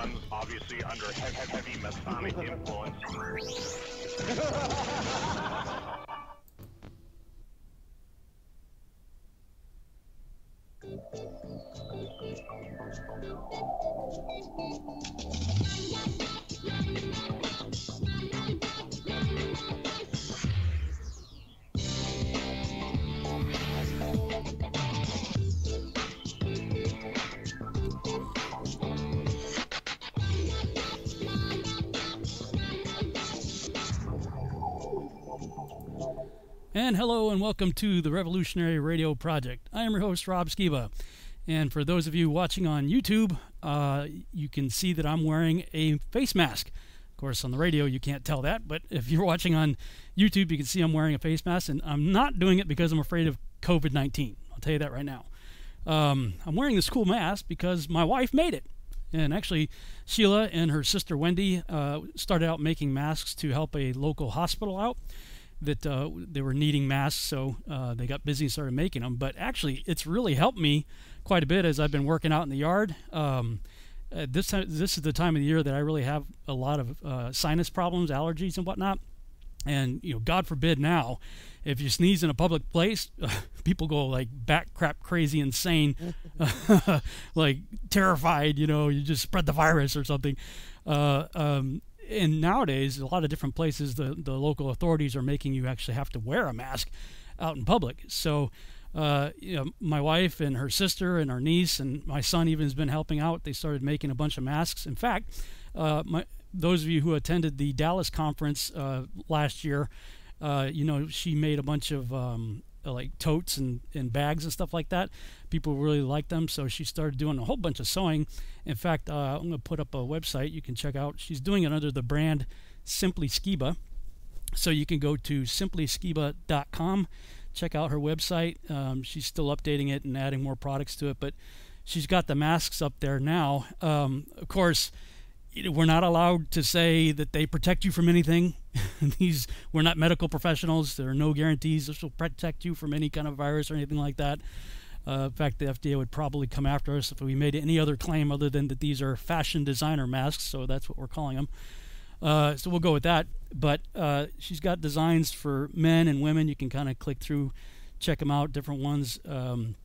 one's obviously under heavy, heavy Masonic influence. And hello and welcome to the Revolutionary Radio Project. I am your host, Rob Skiba. And for those of you watching on YouTube, uh, you can see that I'm wearing a face mask. Of course, on the radio, you can't tell that, but if you're watching on YouTube, you can see I'm wearing a face mask, and I'm not doing it because I'm afraid of COVID 19. I'll tell you that right now. Um, I'm wearing this cool mask because my wife made it. And actually, Sheila and her sister Wendy uh, started out making masks to help a local hospital out that uh, they were needing masks, so uh, they got busy and started making them. But actually, it's really helped me quite a bit as I've been working out in the yard. Um, uh, this time, this is the time of the year that I really have a lot of uh, sinus problems, allergies, and whatnot. And you know, God forbid now, if you sneeze in a public place, people go like back crap crazy, insane, like terrified. You know, you just spread the virus or something. Uh, um, and nowadays, a lot of different places, the, the local authorities are making you actually have to wear a mask out in public. So, uh, you know, my wife and her sister and our niece and my son even has been helping out. They started making a bunch of masks. In fact, uh, my, those of you who attended the Dallas conference uh, last year, uh, you know, she made a bunch of um, like totes and, and bags and stuff like that. People really liked them, so she started doing a whole bunch of sewing. In fact, uh, I'm going to put up a website you can check out. She's doing it under the brand Simply Skiba. So you can go to simplyskiba.com, check out her website. Um, she's still updating it and adding more products to it, but she's got the masks up there now. Um, of course, we're not allowed to say that they protect you from anything. These we're not medical professionals. There are no guarantees this will protect you from any kind of virus or anything like that. Uh, in fact, the FDA would probably come after us if we made any other claim other than that these are fashion designer masks. So that's what we're calling them. Uh, so we'll go with that. But uh, she's got designs for men and women. You can kind of click through, check them out, different ones. Um,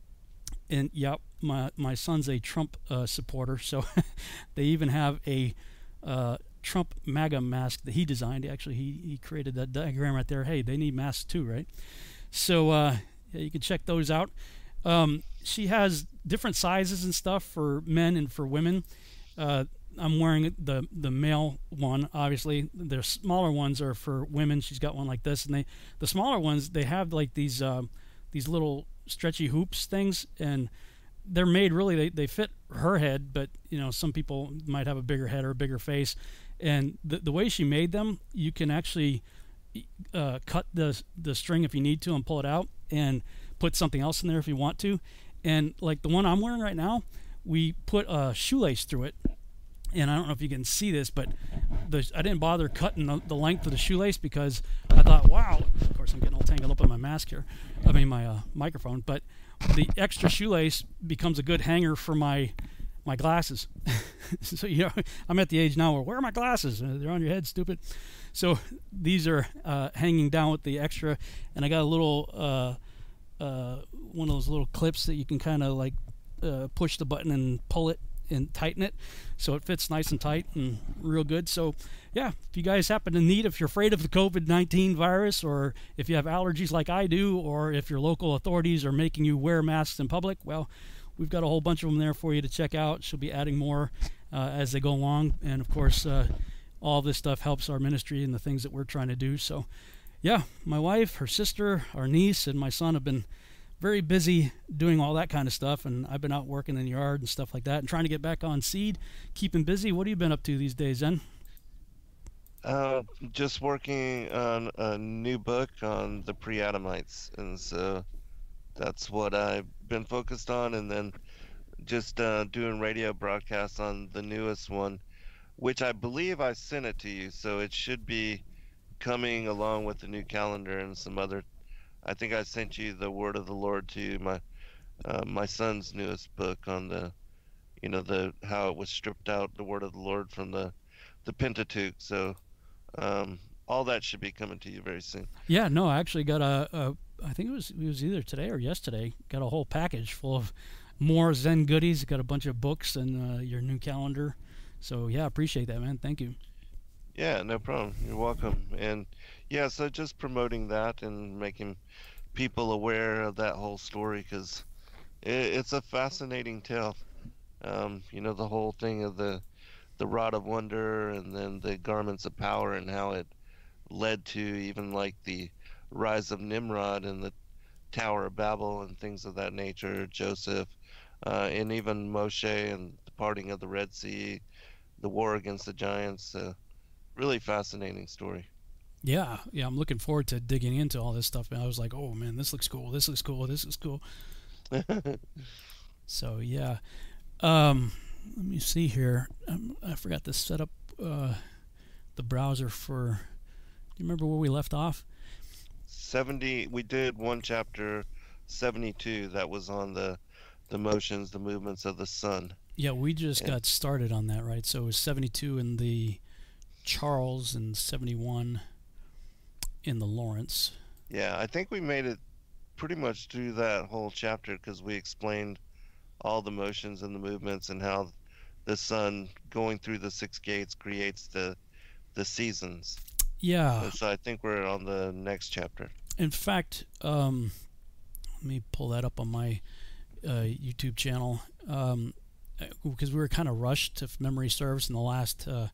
and yeah, my my son's a Trump uh, supporter, so they even have a uh, Trump MAGA mask that he designed. Actually, he he created that diagram right there. Hey, they need masks too, right? So uh, yeah, you can check those out. Um, she has different sizes and stuff for men and for women. Uh, I'm wearing the the male one. Obviously, the smaller ones are for women. She's got one like this, and they the smaller ones they have like these uh, these little stretchy hoops things, and they're made really they, they fit her head, but you know some people might have a bigger head or a bigger face, and the the way she made them, you can actually uh, cut the the string if you need to and pull it out and put something else in there if you want to, and like the one I'm wearing right now, we put a shoelace through it and I don't know if you can see this, but the, I didn't bother cutting the, the, length of the shoelace because I thought, wow. Of course, I'm getting all tangled up in my mask here. I mean, my uh, microphone. But the extra shoelace becomes a good hanger for my my glasses. so you know, I'm at the age now where where are my glasses? Uh, they're on your head, stupid. So these are uh, hanging down with the extra, and I got a little uh, uh one of those little clips that you can kind of like uh, push the button and pull it and tighten it so it fits nice and tight and real good. So, yeah, if you guys happen to need, if you're afraid of the COVID 19 virus, or if you have allergies like I do, or if your local authorities are making you wear masks in public, well, we've got a whole bunch of them there for you to check out. She'll be adding more uh, as they go along. And of course, uh, all this stuff helps our ministry and the things that we're trying to do. So, yeah, my wife, her sister, our niece, and my son have been very busy doing all that kind of stuff, and I've been out working in the yard and stuff like that, and trying to get back on seed, keeping busy. What have you been up to these days, Zen? Uh, just working on a new book on the pre-Adamites, and so that's what I've been focused on, and then just uh, doing radio broadcasts on the newest one, which I believe I sent it to you, so it should be coming along with the new calendar and some other I think I sent you the word of the Lord to my uh, my son's newest book on the you know the how it was stripped out the word of the Lord from the the Pentateuch. So um, all that should be coming to you very soon. Yeah, no, I actually got a, a I think it was it was either today or yesterday. Got a whole package full of more Zen goodies. Got a bunch of books and uh, your new calendar. So yeah, appreciate that, man. Thank you. Yeah, no problem. You're welcome. And yeah, so just promoting that and making people aware of that whole story because it, it's a fascinating tale. Um, you know, the whole thing of the the rod of wonder and then the garments of power and how it led to even like the rise of Nimrod and the Tower of Babel and things of that nature, Joseph, uh, and even Moshe and the parting of the Red Sea, the war against the giants. Uh, really fascinating story. Yeah, yeah, I'm looking forward to digging into all this stuff. And I was like, oh man, this looks cool. This looks cool. This looks cool. so yeah, um, let me see here. Um, I forgot to set up uh, the browser for. Do you remember where we left off? 70 we did one chapter 72 that was on the the motions the movements of the sun. Yeah we just got started on that right? So it was 72 in the charles and 71 in the Laurence. Yeah i think we made it pretty much through that whole chapter because we explained all the motions and the movements and how the sun going through the six gates creates the the seasons yeah. So I think we're on the next chapter. In fact, um, let me pull that up on my uh, YouTube channel um, because we were kind of rushed, if memory serves, in the last uh,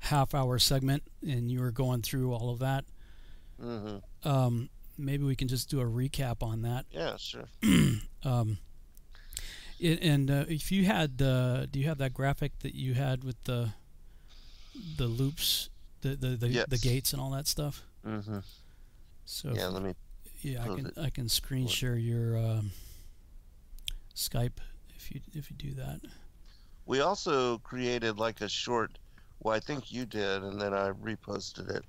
half hour segment, and you were going through all of that. Mm-hmm. Um, maybe we can just do a recap on that. Yeah, sure. um, it, and uh, if you had, uh, do you have that graphic that you had with the the loops the the the, yes. the gates and all that stuff. Mm-hmm. So yeah, let me. Yeah, I can it. I can screen share your um, Skype if you if you do that. We also created like a short. Well, I think you did, and then I reposted it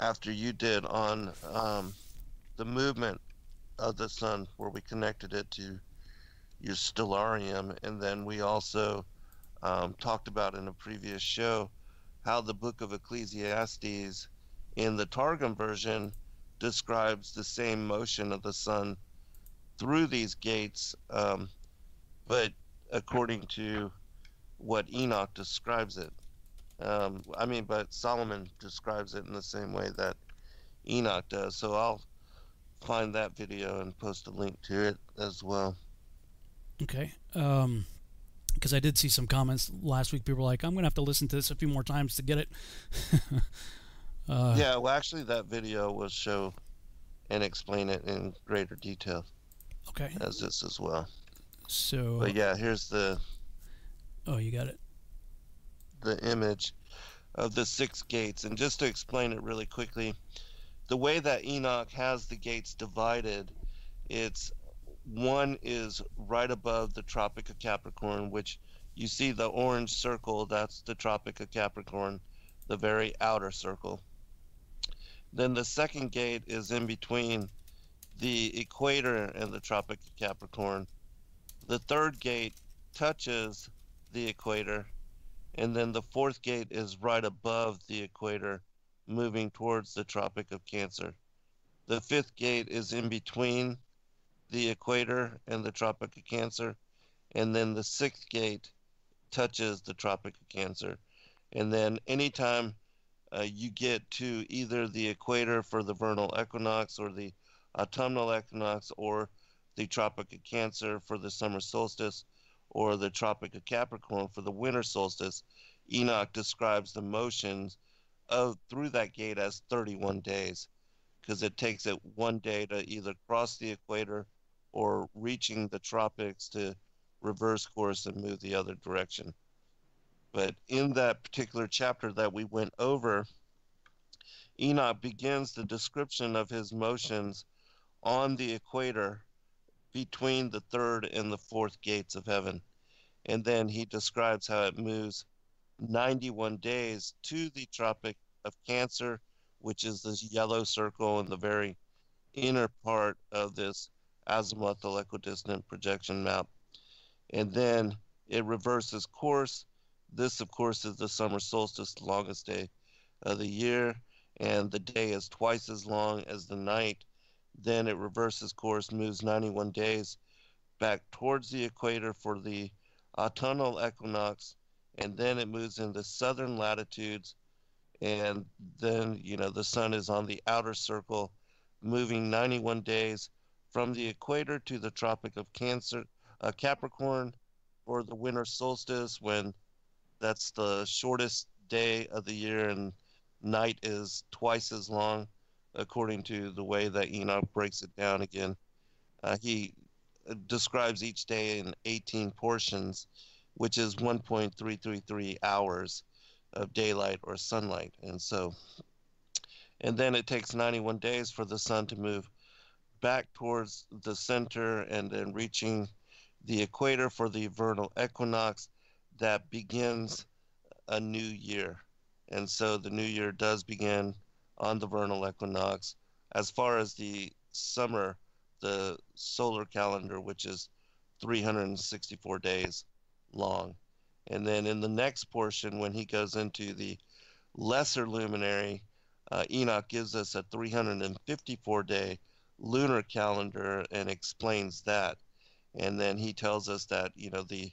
after you did on um, the movement of the sun, where we connected it to your stellarium, and then we also um, talked about in a previous show how the book of Ecclesiastes in the Targum version describes the same motion of the sun through these gates, um, but according to what Enoch describes it. Um, I mean, but Solomon describes it in the same way that Enoch does. So I'll find that video and post a link to it as well. Okay. Um, because I did see some comments last week. People were like, "I'm gonna have to listen to this a few more times to get it." uh, yeah, well, actually, that video will show and explain it in greater detail. Okay. As this as well. So. But yeah, here's the. Oh, you got it. The image of the six gates, and just to explain it really quickly, the way that Enoch has the gates divided, it's one is right above the Tropic of Capricorn, which you see the orange circle, that's the Tropic of Capricorn, the very outer circle. Then the second gate is in between the equator and the Tropic of Capricorn. The third gate touches the equator, and then the fourth gate is right above the equator, moving towards the Tropic of Cancer. The fifth gate is in between the equator and the Tropic of Cancer, and then the sixth gate touches the Tropic of Cancer. And then anytime uh, you get to either the equator for the vernal equinox or the autumnal equinox or the Tropic of Cancer for the summer solstice or the Tropic of Capricorn for the winter solstice, Enoch describes the motions of through that gate as 31 days because it takes it one day to either cross the equator or reaching the tropics to reverse course and move the other direction. But in that particular chapter that we went over, Enoch begins the description of his motions on the equator between the third and the fourth gates of heaven. And then he describes how it moves 91 days to the Tropic of Cancer, which is this yellow circle in the very inner part of this azimuthal equidistant projection map. And then it reverses course. This, of course, is the summer solstice, the longest day of the year, and the day is twice as long as the night. Then it reverses course, moves 91 days back towards the equator for the autumnal equinox, and then it moves into southern latitudes, and then you know the sun is on the outer circle, moving 91 days from the equator to the Tropic of Cancer, uh, Capricorn, or the winter solstice when that's the shortest day of the year and night is twice as long, according to the way that Enoch breaks it down again. Uh, he describes each day in 18 portions, which is 1.333 hours of daylight or sunlight. And so, and then it takes 91 days for the sun to move back towards the center and then reaching the equator for the vernal equinox that begins a new year. And so the new year does begin on the vernal equinox. As far as the summer, the solar calendar, which is 364 days long. And then in the next portion, when he goes into the lesser luminary, uh, Enoch gives us a 354 day lunar calendar and explains that. And then he tells us that, you know, the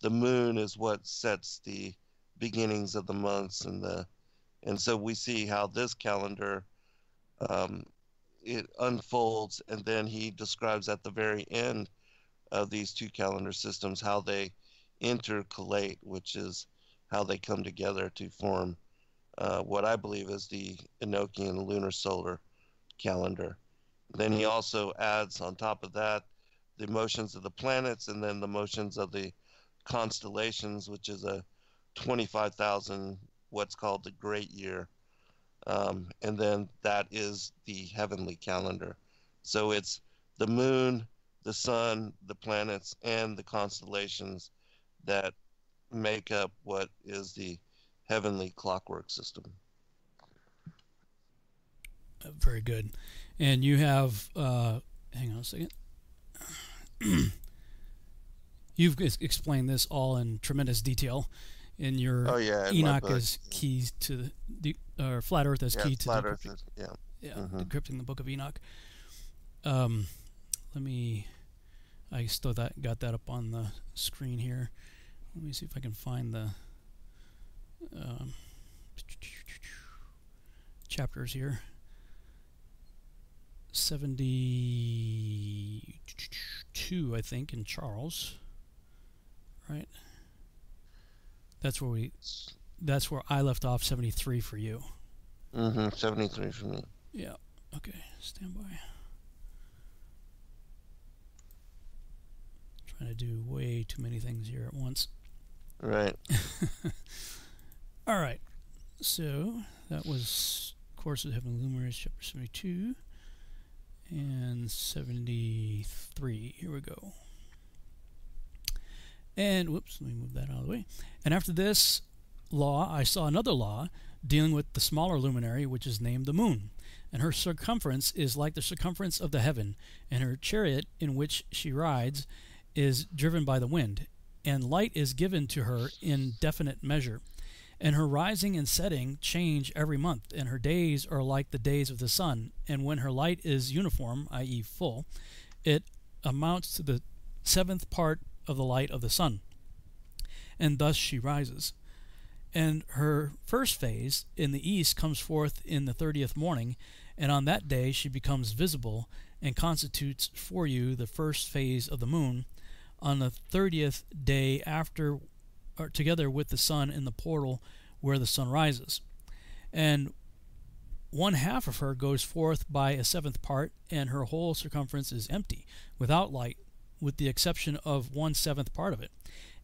the moon is what sets the beginnings of the months and the and so we see how this calendar um, it unfolds, and then he describes at the very end of these two calendar systems how they intercalate, which is how they come together to form uh, what I believe is the Enochian lunar solar calendar. Then he also adds on top of that the motions of the planets and then the motions of the constellations, which is a 25,000, what's called the Great Year um, and then that is the heavenly calendar. So it's the moon, the sun, the planets, and the constellations that make up what is the heavenly clockwork system. Uh, very good. And you have, uh, hang on a second. You've explained this all in tremendous detail in your oh, yeah, in Enoch as keys to the or flat Earth as yeah, key to flat Earth is, yeah yeah mm-hmm. decrypting the Book of Enoch. Um, let me. I still that got that up on the screen here. Let me see if I can find the um, chapters here. 72, I think, in Charles. Right? That's where we. That's where I left off. Seventy three for you. Mm-hmm. Seventy three for me. Yeah. Okay. Stand by. Trying to do way too many things here at once. Right. All right. So that was Course of Heaven Luminaries, chapter 72 and 73. Here we go. And whoops, let me move that out of the way. And after this law, I saw another law dealing with the smaller luminary, which is named the moon. And her circumference is like the circumference of the heaven, and her chariot in which she rides is driven by the wind, and light is given to her in definite measure. And her rising and setting change every month, and her days are like the days of the sun. And when her light is uniform, i.e., full, it amounts to the seventh part of the light of the sun. And thus she rises. And her first phase in the east comes forth in the thirtieth morning, and on that day she becomes visible and constitutes for you the first phase of the moon on the thirtieth day after, together with the sun in the portal where the sun rises. And one half of her goes forth by a seventh part, and her whole circumference is empty, without light, with the exception of one seventh part of it.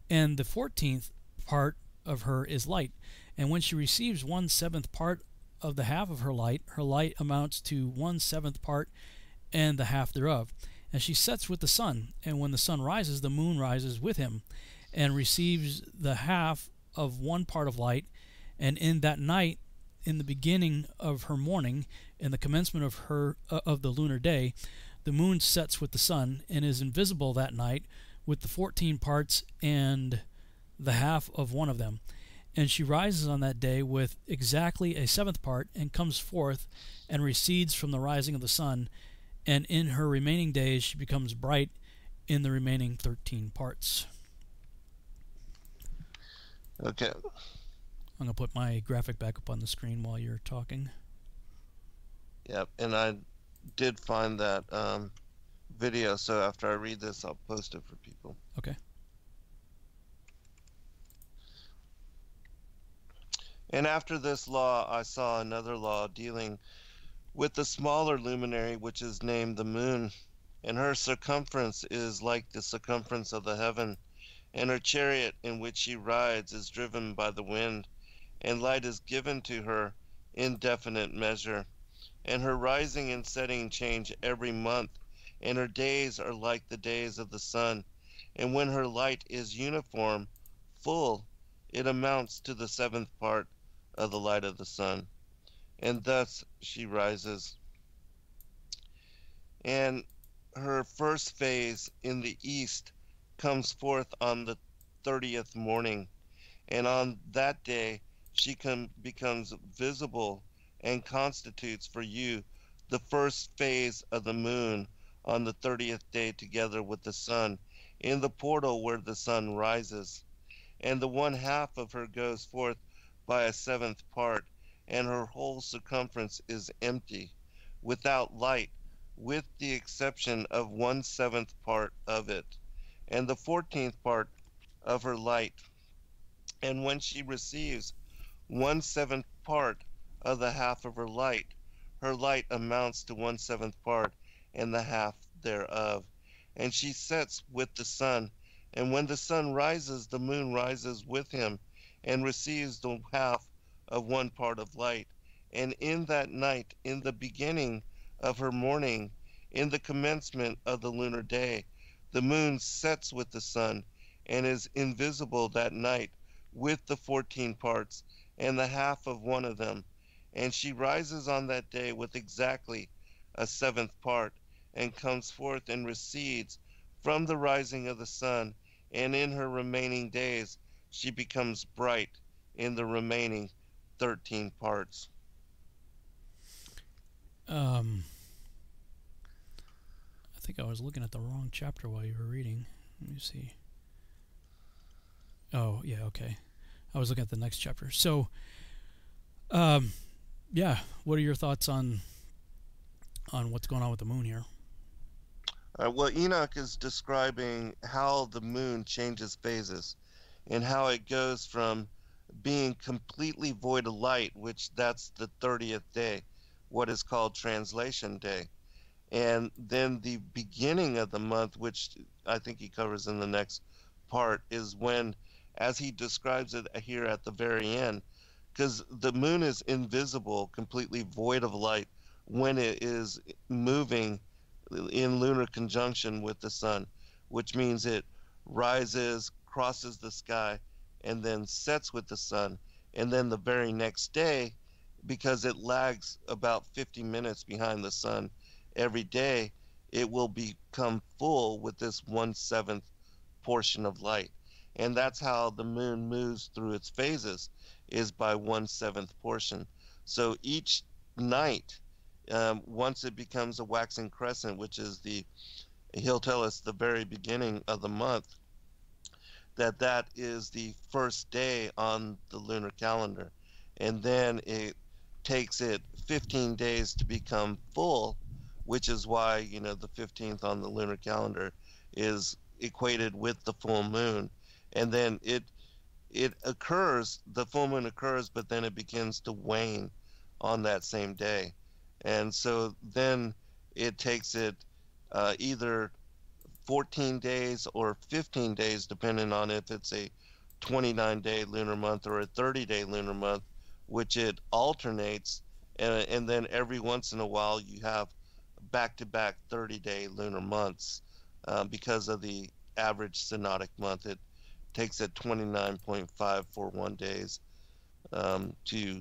And the fourteenth part of her is light. And when she receives one seventh part of the half of her light, her light amounts to one seventh part and the half thereof. And she sets with the sun, and when the sun rises, the moon rises with him, and receives the half of one part of light. And in that night, in the beginning of her morning, in the commencement of her uh, of the lunar day, the moon sets with the sun and is invisible that night with the 14 parts and the half of one of them. And she rises on that day with exactly a seventh part, and comes forth and recedes from the rising of the sun. And in her remaining days, she becomes bright in the remaining 13 parts. Okay. I'm going to put my graphic back up on the screen while you're talking. Yep, and I did find that um, video, so after I read this, I'll post it for people. Okay. And after this law, I saw another law dealing with the smaller luminary, which is named the moon, and her circumference is like the circumference of the heaven, and her chariot in which she rides is driven by the wind, and light is given to her indefinite measure. And her rising and setting change every month, and her days are like the days of the sun. And when her light is uniform, full, it amounts to the seventh part of the light of the sun. And thus she rises. And her first phase in the east comes forth on the 30th morning. And on that day she com- becomes visible and constitutes for you the first phase of the moon on the 30th day together with the sun in the portal where the sun rises. And the one half of her goes forth by a seventh part, and her whole circumference is empty, without light, with the exception of one seventh part of it, and the fourteenth part of her light. And when she receives one seventh part of the half of her light, her light amounts to one seventh part and the half thereof. And she sets with the sun, and when the sun rises, the moon rises with him and receives the half of one part of light. And in that night, in the beginning of her morning, in the commencement of the lunar day, the moon sets with the sun and is invisible that night with the fourteen parts and the half of one of them. And she rises on that day with exactly a seventh part, and comes forth and recedes from the rising of the sun, and in her remaining days she becomes bright in the remaining 13 parts. Um, think I was looking at the wrong chapter while you were reading. Let me see. Oh, yeah, okay. I was looking at the next chapter. So, um, yeah, what are your thoughts on on what's going on with the moon here? Uh, well, Enoch is describing how the moon changes phases and how it goes from being completely void of light, which that's the 30th day, what is called translation day. And then the beginning of the month, which I think he covers in the next part, is when, as he describes it here at the very end, because the moon is invisible, completely void of light when it is moving in lunar conjunction with the sun, which means it rises, crosses the sky, and then sets with the sun. And then the very next day, because it lags about 50 minutes behind the sun every day, it will become full with this one seventh portion of light. And that's how the moon moves through its phases, is by one seventh portion. So each night, um, once it becomes a waxing crescent, which is the, he'll tell us the very beginning of the month, that that is the first day on the lunar calendar. And then it takes it 15 days to become full, which is why, you know, the 15th on the lunar calendar is equated with the full moon. And then it it occurs, the full moon occurs, but then it begins to wane on that same day. And so then it takes it uh, either 14 days or 15 days, depending on if it's a 29 day lunar month or a 30 day lunar month, which it alternates. And, and then every once in a while, you have back to back 30 day lunar months uh, because of the average synodic month. It takes it 29.541 days um, to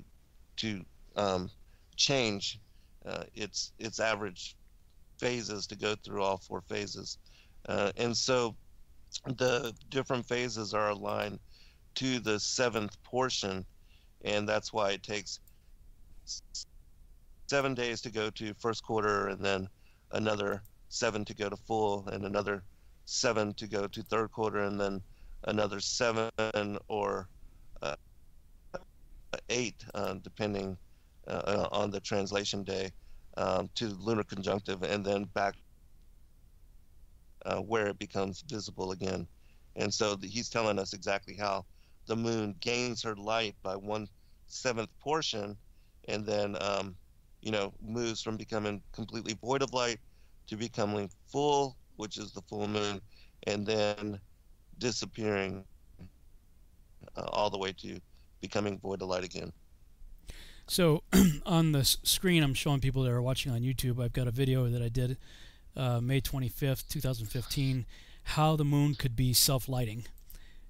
to um, change uh, its its average phases to go through all four phases. Uh, and so the different phases are aligned to the seventh portion, and that's why it takes seven days to go to first quarter, and then another seven to go to full, and another seven to go to third quarter, and then another seven or uh, eight, uh, depending uh, on the translation day, um, to lunar conjunctive, and then back uh, where it becomes visible again. And so the, he's telling us exactly how the moon gains her light by one seventh portion, and then um, you know moves from becoming completely void of light to becoming full, which is the full moon, and then disappearing uh, all the way to becoming void of light again. So on the screen, I'm showing people that are watching on YouTube. I've got a video that I did uh, May 25th, 2015, how the moon could be self-lighting,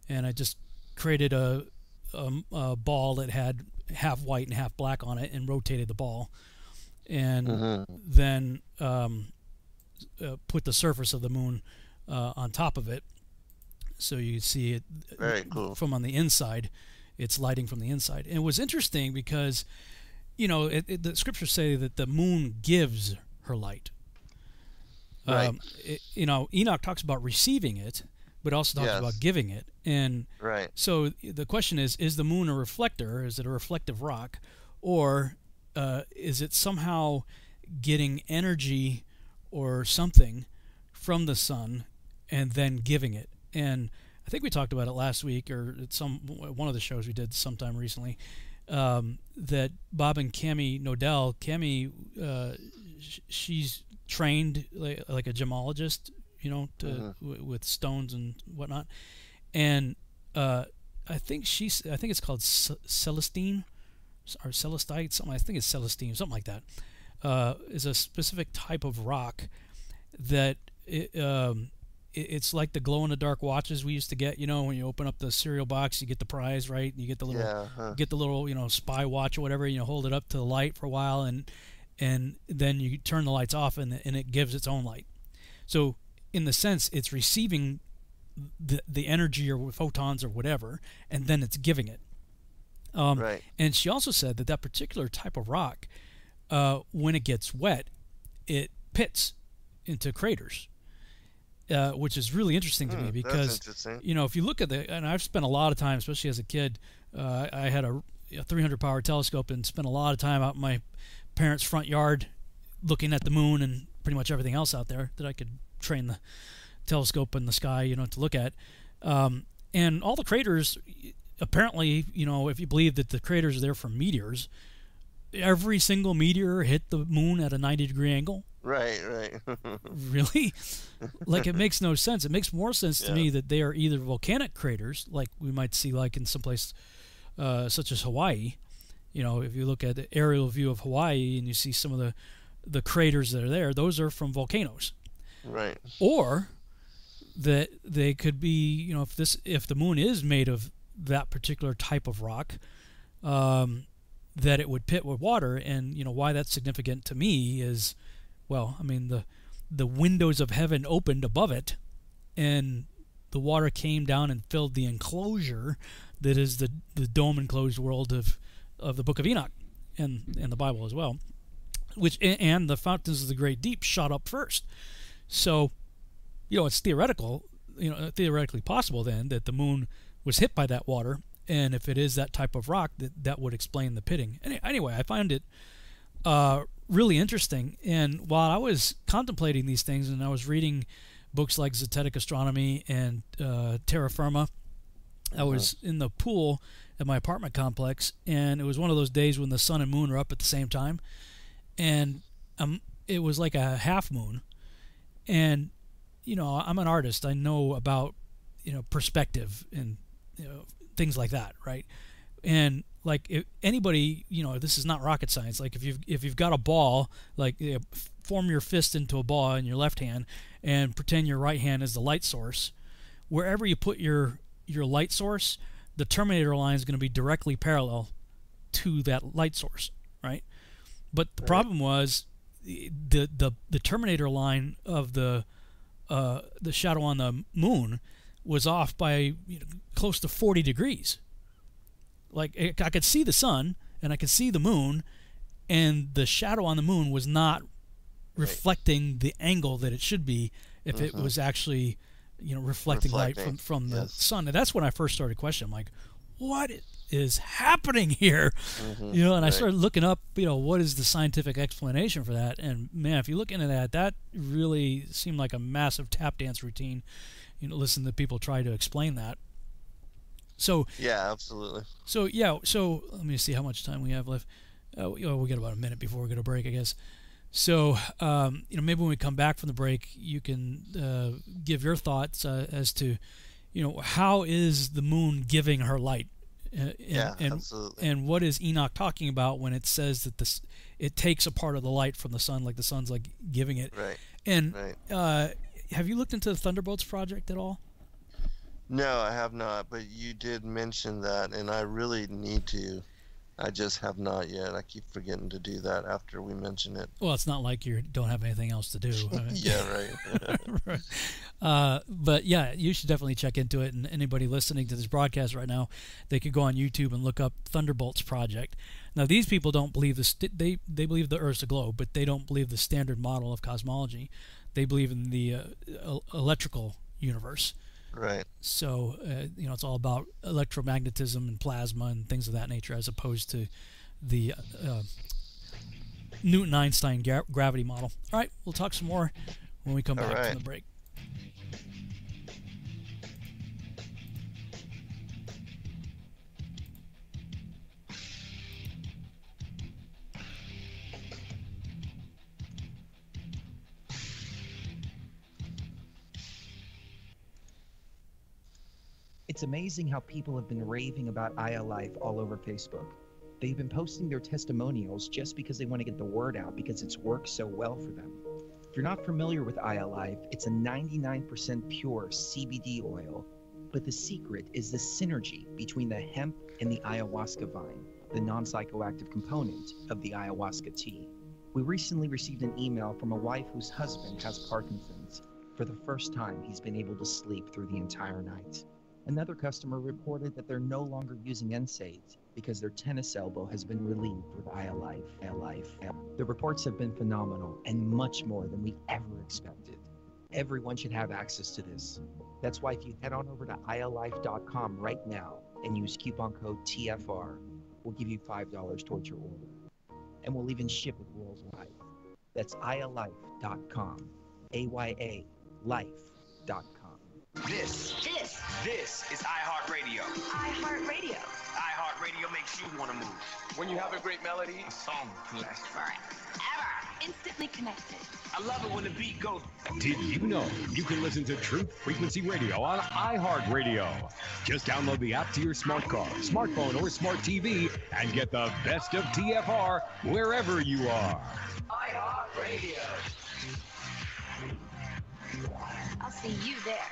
and I just created a, a, a, ball that had half white and half black on it, and rotated the ball, and mm-hmm. then um, uh, put the surface of the moon uh, on top of it, so you see it Very cool. from on the inside. It's lighting from the inside, and it was interesting because, you know, it, it, the scriptures say that the moon gives her light. Right. Um, it, you know, Enoch talks about receiving it, but also talks yes. about giving it. And right. so the question is: Is the moon a reflector? Is it a reflective rock, or uh, is it somehow getting energy or something from the sun and then giving it? And I think we talked about it last week or at some one of the shows we did sometime recently. Um, that Bob and Cami Nodell, Cami, uh, sh- she's trained like, like a gemologist, you know, to, uh-huh. w- with stones and whatnot. And uh, I think she's, I think it's called C- Celestine or Celestite, something. I think it's Celestine, something like that. Uh, is a specific type of rock that it, um, it, it's like the glow in the dark watches we used to get. You know, when you open up the cereal box, you get the prize, right? And you get the little, yeah, huh. get the little, you know, spy watch or whatever. And you hold it up to the light for a while, and and then you turn the lights off and, and it gives its own light. So in the sense, it's receiving the, the energy or photons or whatever, and then it's giving it. Um, right. And she also said that that particular type of rock, uh, when it gets wet, it pits into craters, uh, which is really interesting to hmm, me because you know if you look at the and I've spent a lot of time, especially as a kid, uh, I had a, a 300 power telescope and spent a lot of time out in my parents' front yard looking at the moon and pretty much everything else out there that I could train the telescope in the sky, you know, to look at. Um, and all the craters, apparently, you know, if you believe that the craters are there from meteors, every single meteor hit the moon at a 90 degree angle. Right, right. really? Like it makes no sense. It makes more sense yeah. to me that they are either volcanic craters, like we might see like in some place uh, such as Hawaii, you know, if you look at the aerial view of Hawaii and you see some of the the craters that are there, those are from volcanoes. Right. Or that they could be, you know, if this if the moon is made of that particular type of rock, um, that it would pit with water, and you know why that's significant to me is, well, I mean the the windows of heaven opened above it, and the water came down and filled the enclosure that is the the dome enclosed world of of the Book of Enoch and and the Bible as well, which and the fountains of the great deep shot up first. So, you know, it's theoretical, you know, theoretically possible then that the moon was hit by that water, and if it is that type of rock, that that would explain the pitting. Anyway, I find it uh, really interesting. And while I was contemplating these things, and I was reading books like Zetetic Astronomy and uh, Terra Firma, I was uh-huh. in the pool at my apartment complex, and it was one of those days when the sun and moon are up at the same time, and um, it was like a half moon, and you know I'm an artist. I know about you know perspective and you know things like that, right? And like if anybody, you know, this is not rocket science. Like if you've if you've got a ball, like you know, form your fist into a ball in your left hand, and pretend your right hand is the light source. Wherever you put your your light source, the terminator line is going to be directly parallel to that light source, right? But the right. problem was the the the terminator line of the uh, the shadow on the moon was off by you know, close to 40 degrees. Like I could see the sun and I could see the moon, and the shadow on the moon was not reflecting right. the angle that it should be if mm-hmm. it was actually you know reflecting, reflecting. light from from the yes. sun. And that's when I first started questioning. I'm like, what is happening here? Mm-hmm. You know, and right. I started looking up, you know, what is the scientific explanation for that? And man, if you look into that, that really seemed like a massive tap dance routine. You know, listen to people try to explain that. So yeah, absolutely. So yeah, so let me see how much time we have left. Uh, we, oh, we got about a minute before we go to break, I guess. So um, you know, maybe when we come back from the break, you can uh, give your thoughts uh, as to, you know, how is the moon giving her light? Uh, and, yeah, and, absolutely. And what is Enoch talking about when it says that this it takes a part of the light from the sun, like the sun's like giving it? Right. And right. Uh, have you looked into the Thunderbolts project at all? No, I have not. But you did mention that, and I really need to. I just have not yet. I keep forgetting to do that after we mention it. Well, it's not like you don't have anything else to do. yeah, right. right. Uh, but yeah, you should definitely check into it. And anybody listening to this broadcast right now, they could go on YouTube and look up Thunderbolts Project. Now, these people don't believe this. St- they they believe the Earth's a globe, but they don't believe the standard model of cosmology. They believe in the uh, electrical universe. Right. So uh, you know, it's all about electromagnetism and plasma and things of that nature, as opposed to the uh, Newton Einstein gra- gravity model. All right, we'll talk some more when we come all back right. from the break. It's amazing how people have been raving about Aya Life all over Facebook. They've been posting their testimonials just because they want to get the word out because it's worked so well for them. If you're not familiar with Aya Life, it's a 99% pure CBD oil, but the secret is the synergy between the hemp and the ayahuasca vine, the non psychoactive component of the ayahuasca tea. We recently received an email from a wife whose husband has Parkinson's. For the first time, he's been able to sleep through the entire night. Another customer reported that they're no longer using NSAIDs because their tennis elbow has been relieved with Aya Life. iLife. The reports have been phenomenal and much more than we ever expected. Everyone should have access to this. That's why if you head on over to AyaLife.com right now and use coupon code TFR, we'll give you $5 towards your order. And we'll even ship it worldwide. That's AyaLife.com. A Y A life.com. This, this, this is iHeartRadio. iHeartRadio. iHeartRadio makes you want to move. When you have a great melody, a song lasts forever. Ever. Instantly connected. I love it when the beat goes. Did you know you can listen to Truth Frequency Radio on iHeartRadio? Just download the app to your smart car, smartphone, or smart TV and get the best of TFR wherever you are. iHeartRadio. I'll see you there.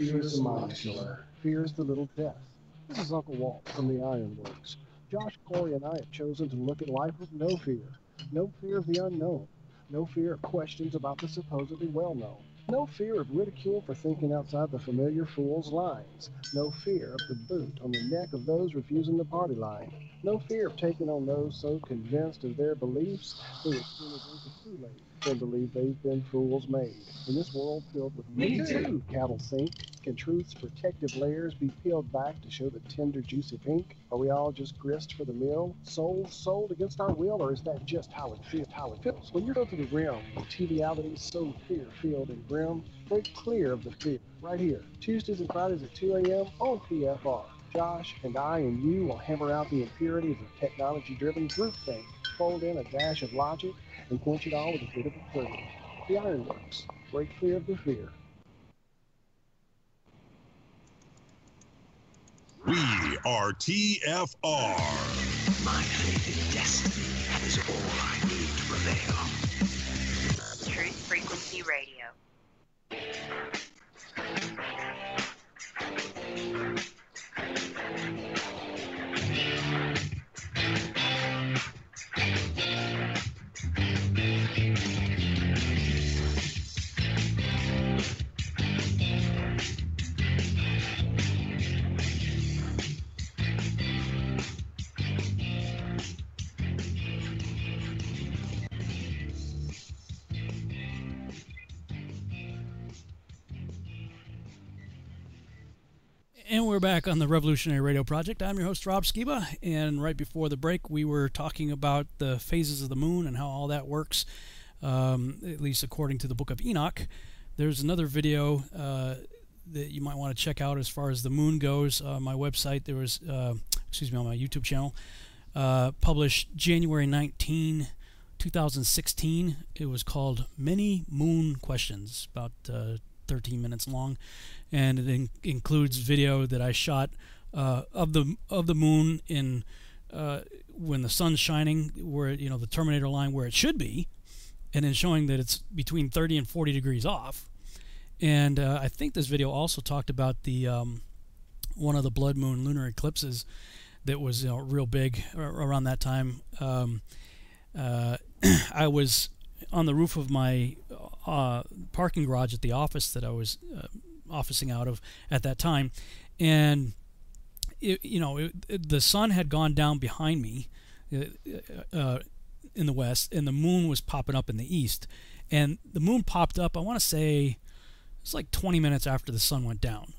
Fear is the killer. Fear is the little death. This is Uncle Walt from the Ironworks. Josh, Corey, and I have chosen to look at life with no fear. No fear of the unknown. No fear of questions about the supposedly well known. No fear of ridicule for thinking outside the familiar fool's lines. No fear of the boot on the neck of those refusing the party line. No fear of taking on those so convinced of their beliefs who as soon drink the Kool-Aid and believe they've been fools made. In this world filled with me too cattle sink, can truth's protective layers be peeled back to show the tender, juicy pink? Are we all just grist for the mill, souls sold against our will, or is that just how it feels? How it feels when you're go to the rim, alley is so fear-filled and grim. Break clear of the fear right here, Tuesdays and Fridays at 2 a.m. on TFR. Josh and I and you will hammer out the impurities of technology-driven groupthink, fold in a dash of logic, and pointed all with a bit of a curve. The ironworks, break clear of the fear. We are TFR. My faith in destiny is all I need to prevail. Truth Frequency Radio. We're back on the Revolutionary Radio Project. I'm your host, Rob Skiba. And right before the break, we were talking about the phases of the moon and how all that works, um, at least according to the Book of Enoch. There's another video uh, that you might want to check out as far as the moon goes. Uh, my website, there was, uh, excuse me, on my YouTube channel, uh, published January 19, 2016. It was called Many Moon Questions, about uh, 13 minutes long, and it in- includes video that I shot uh, of the of the moon in uh, when the sun's shining, where you know the terminator line where it should be, and then showing that it's between 30 and 40 degrees off. And uh, I think this video also talked about the um, one of the blood moon lunar eclipses that was you know real big around that time. Um, uh, I was on the roof of my uh, parking garage at the office that I was uh, officing out of at that time, and it, you know it, it, the sun had gone down behind me uh, uh, in the west, and the moon was popping up in the east, and the moon popped up. I want to say it's like 20 minutes after the sun went down,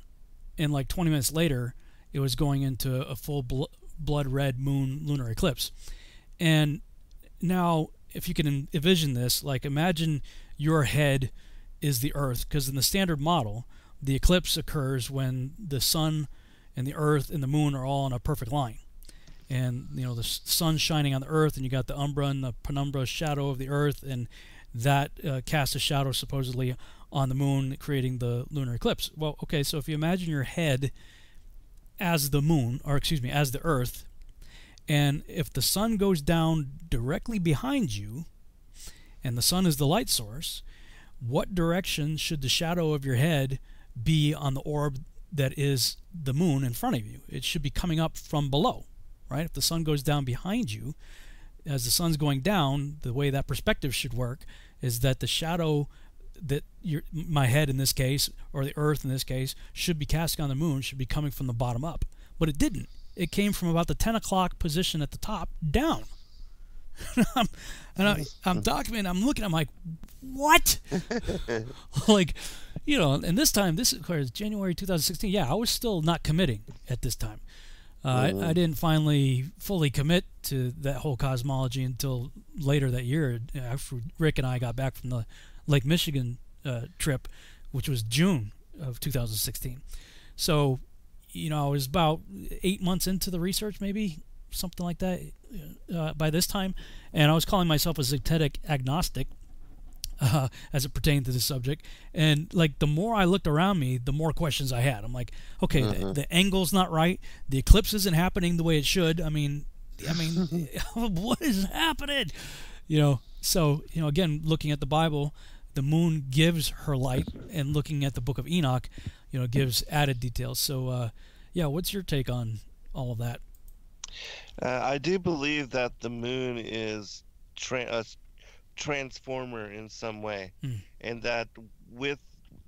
and like 20 minutes later, it was going into a full bl- blood red moon lunar eclipse, and now if you can envision this, like imagine your head is the Earth, because in the standard model, the eclipse occurs when the sun and the Earth and the moon are all in a perfect line. And you know the sun shining on the Earth, and you got the umbra and the penumbra shadow of the Earth, and that uh, casts a shadow supposedly on the moon, creating the lunar eclipse. Well, okay, so if you imagine your head as the moon, or excuse me, as the Earth, and if the sun goes down directly behind you, and the sun is the light source, what direction should the shadow of your head be on the orb that is the moon in front of you? It should be coming up from below, right? If the sun goes down behind you, as the sun's going down, the way that perspective should work is that the shadow that your my head in this case, or the earth in this case, should be casting on the moon should be coming from the bottom up. But it didn't. It came from about the 10 o'clock position at the top down. I'm, and I, I'm documenting. I'm looking. I'm like, what? like, you know. And this time, this is January 2016. Yeah, I was still not committing at this time. Uh, mm-hmm. I, I, didn't finally fully commit to that whole cosmology until later that year. After Rick and I got back from the Lake Michigan uh, trip, which was June of 2016. So, you know, I was about eight months into the research, maybe something like that uh, by this time, and I was calling myself a zetetic agnostic uh, as it pertained to the subject. And like the more I looked around me, the more questions I had. I'm like, okay, the, Mm-hmm. the angle's not right. The eclipse isn't happening the way it should. I mean, I mean, what is happening? You know. So you know, again, looking at the Bible, the moon gives her light, and looking at the Book of Enoch, you know, gives added details. So, uh, yeah, what's your take on all of that? Uh, I do believe that the moon is tra- a transformer in some way, Mm. and that with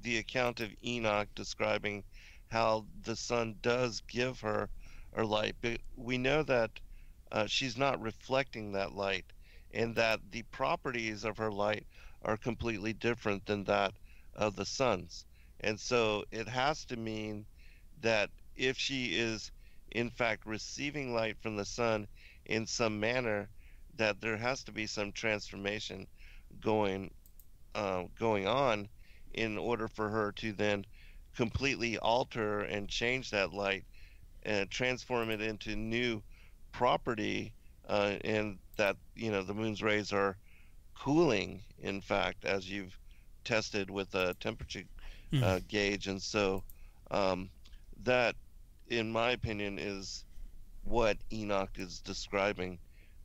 the account of Enoch describing how the sun does give her her light, but we know that uh, she's not reflecting that light, and that the properties of her light are completely different than that of the sun's, and so it has to mean that if she is in fact receiving light from the sun in some manner that there has to be some transformation going uh, going on in order for her to then completely alter and change that light and transform it into new property uh, and that you know the moon's rays are cooling in fact as you've tested with a temperature uh, gauge. And so um, that in my opinion, is what Enoch is describing.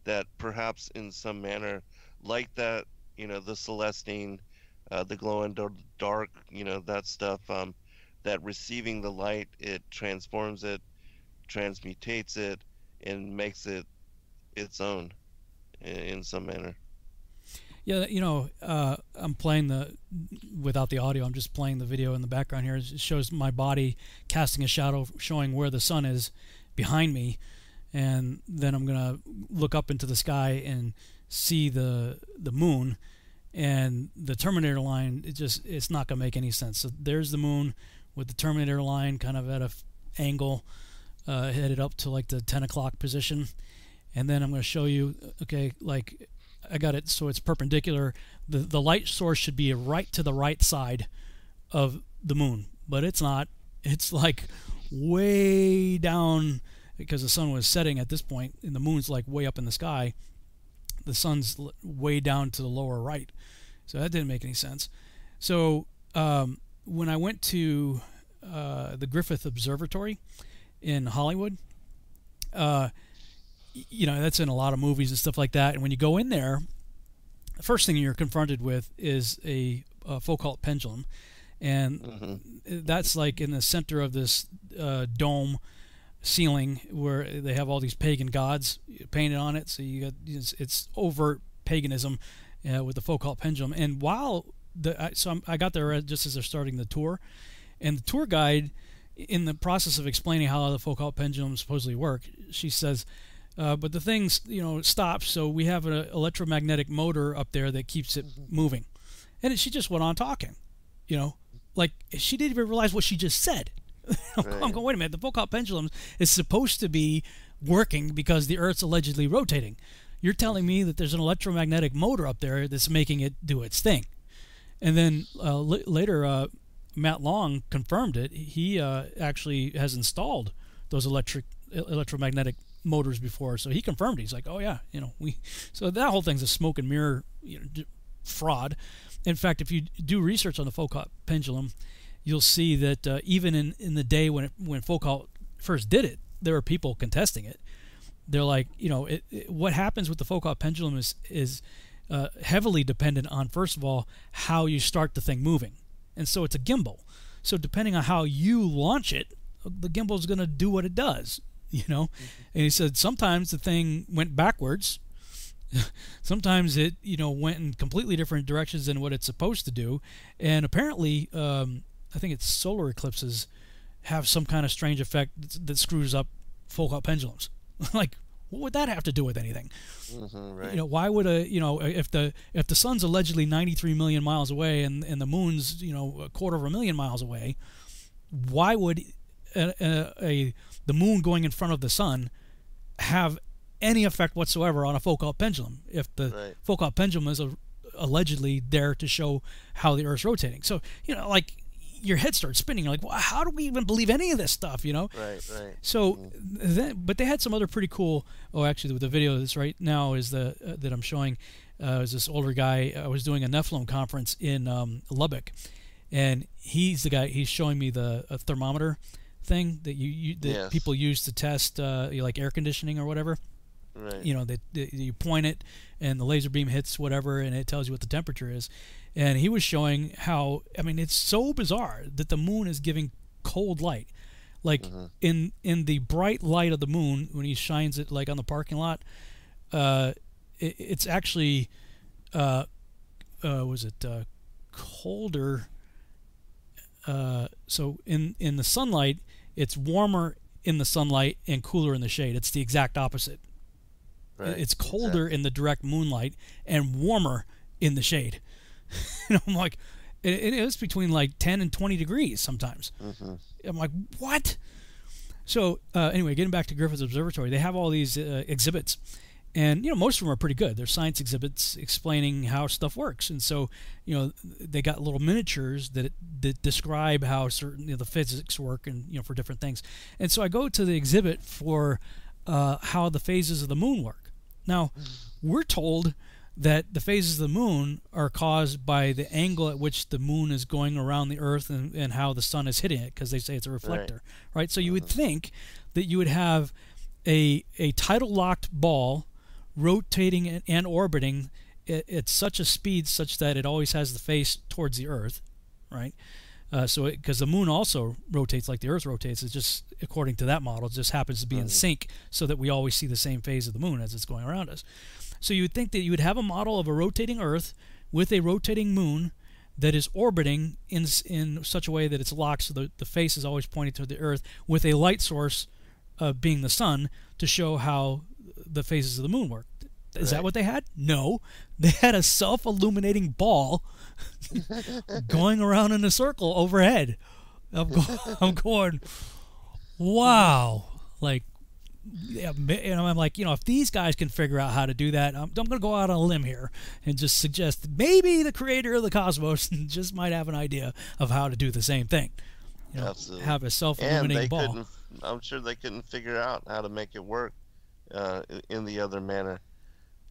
That perhaps in some manner, like that, you know, the Celestine, uh, the glow in the dark, you know, that stuff, um, that receiving the light, it transforms it, transmutates it, and makes it its own in, in some manner. Yeah, you know, uh, I'm playing the without the audio. I'm just playing the video in the background here. It shows my body casting a shadow, showing where the sun is behind me, and then I'm gonna look up into the sky and see the the moon, and the Terminator line. It just it's not gonna make any sense. So there's the moon with the Terminator line kind of at a f- angle, uh, headed up to like the 10 o'clock position, and then I'm gonna show you. Okay, like I got it so it's perpendicular. The the light source should be right to the right side of the moon, but it's not. It's like way down because the sun was setting at this point and the moon's like way up in the sky. The sun's way down to the lower right. So that didn't make any sense. So um, when I went to uh, the Griffith Observatory in Hollywood, uh, you know that's in a lot of movies and stuff like that. And when you go in there, the first thing you're confronted with is a, a Foucault pendulum, and Mm-hmm. that's like in the center of this uh, dome ceiling where they have all these pagan gods painted on it. So you got it's, it's overt paganism uh, with the Foucault pendulum. And while the I, so I'm, I got there just as they're starting the tour, and the tour guide, in the process of explaining how the Foucault pendulum supposedly work, she says. Uh, but the thing, you know, stops. So we have an electromagnetic motor up there that keeps it moving, and it, she just went on talking. You know, like she didn't even realize what she just said. I'm Right. going, wait a minute. The Foucault pendulum is supposed to be working because the Earth's allegedly rotating. You're telling me that there's an electromagnetic motor up there that's making it do its thing. And then uh, l- later, uh, Matt Long confirmed it. He uh, actually has installed those electric electromagnetic motors before, so he confirmed. it. He's like, "Oh yeah, you know, we." So that whole thing's a smoke and mirror you know, d- fraud. In fact, if you do research on the Foucault pendulum, you'll see that uh, even in, in the day when it, when Foucault first did it, there were people contesting it. They're like, you know, it, it, what happens with the Foucault pendulum is is uh, heavily dependent on first of all how you start the thing moving, and so it's a gimbal. So depending on how you launch it, the gimbal is going to do what it does. You know, and he said sometimes the thing went backwards. sometimes it you know went in completely different directions than what it's supposed to do, and apparently um, I think it's solar eclipses have some kind of strange effect that, that screws up Foucault pendulums. like, what would that have to do with anything? Mhm, right. You know, why would a you know if the if the sun's allegedly 93 million miles away and and the moon's you know a quarter of a million miles away, why would a, a, a the moon going in front of the sun have any effect whatsoever on a Foucault pendulum if the Right. Foucault pendulum is a, allegedly there to show how the Earth's rotating? So you know, like your head starts spinning. You're like, well, how do we even believe any of this stuff? You know? Right, right. So, then, but they had some other pretty cool. Oh, actually, with the video that's right now is the uh, that I'm showing uh, is this older guy. I was doing a Nephilim conference in um, Lubbock, and he's the guy. He's showing me the a thermometer thing that you, you that Yes. people use to test uh, like air conditioning or whatever. Right. You know, that you point it and the laser beam hits whatever, and it tells you what the temperature is. And he was showing how I mean it's so bizarre that the moon is giving cold light, like in in the bright light of the moon when he shines it like on the parking lot. Uh, it, it's actually, uh, uh, was it uh, colder? Uh, so in in the sunlight, it's warmer in the sunlight and cooler in the shade. It's the exact opposite. Right, It's colder in the direct moonlight and warmer in the shade. and I'm like, it, it is between like 10 and 20 degrees sometimes. Mhm. I'm like, what? So uh, anyway, getting back to Griffith Observatory, they have all these uh, exhibits, and you know most of them are pretty good. They're science exhibits explaining how stuff works, and so you know they got little miniatures that that describe how certain you know, the physics work, and you know for different things. And so I go to the exhibit for uh, how the phases of the moon work. Now we're told that the phases of the moon are caused by the angle at which the moon is going around the Earth and, and how the sun is hitting it, because they say it's a reflector, right? So you would think that you would have a a tidal locked ball rotating and, and orbiting at, at such a speed such that it always has the face towards the Earth, right? Uh, so because the moon also rotates like the Earth rotates, it just according to that model, it just happens to be in sync so that we always see the same phase of the moon as it's going around us. So you would think that you would have a model of a rotating Earth with a rotating moon that is orbiting in in such a way that it's locked, so the, the face is always pointing to the Earth, with a light source uh, being the sun to show how the phases of the moon work. Is that what they had? No, they had a self-illuminating ball going around in a circle overhead. I'm, go- I'm going, wow, like yeah, and I'm like, you know, if these guys can figure out how to do that, I'm, I'm going to go out on a limb here and just suggest maybe the creator of the cosmos just might have an idea of how to do the same thing. You know, Absolutely. have a self-illuminating ball. I'm sure they couldn't figure out how to make it work uh, in the other manner.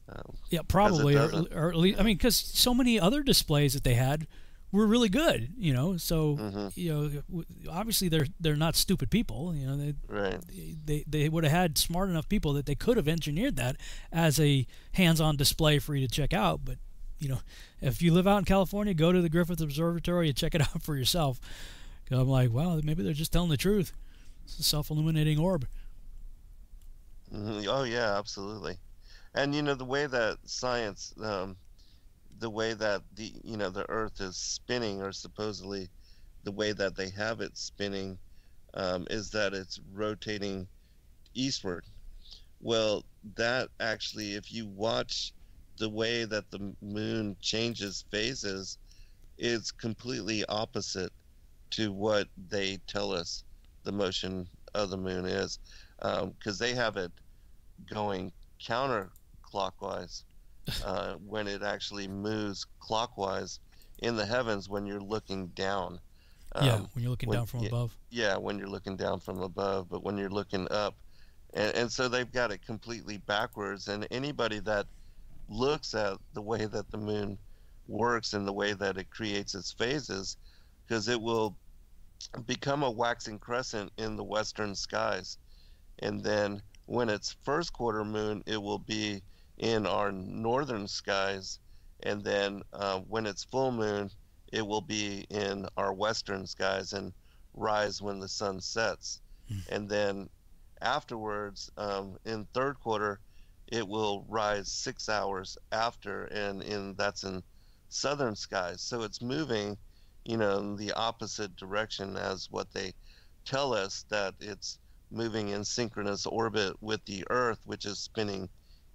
Um, Yeah, probably, or, or at least, I mean, because so many other displays that they had were really good, you know. So Mm-hmm. you know, obviously they're they're not stupid people, you know. They Right. they they would have had smart enough people that they could have engineered that as a hands-on display for you to check out. But you know, if you live out in California, go to the Griffith Observatory and check it out for yourself. I'm like, wow, maybe they're just telling the truth. It's a self-illuminating orb. Mhm. Oh yeah, absolutely. And you know the way that science, um, the way that the you know the Earth is spinning, or supposedly the way that they have it spinning, um, is that it's rotating eastward. Well, that actually, if you watch the way that the moon changes phases, it's completely opposite to what they tell us the motion of the moon is, because they have it going counterclockwise uh, when it actually moves clockwise in the heavens when you're looking down. yeah, Um, when you're looking when- down from yeah, above. Yeah, when you're looking down from above, but when you're looking up, and, and so they've got it completely backwards. And anybody that looks at the way that the moon works and the way that it creates its phases, because it will become a waxing crescent in the western skies, and then when it's first quarter moon, it will be in our northern skies, and then uh, when it's full moon, it will be in our western skies and rise when the sun sets. And then afterwards, um, in third quarter, it will rise six hours after, and in that's in southern skies. So it's moving, you know, in the opposite direction as what they tell us that it's moving in synchronous orbit with the Earth, which is spinning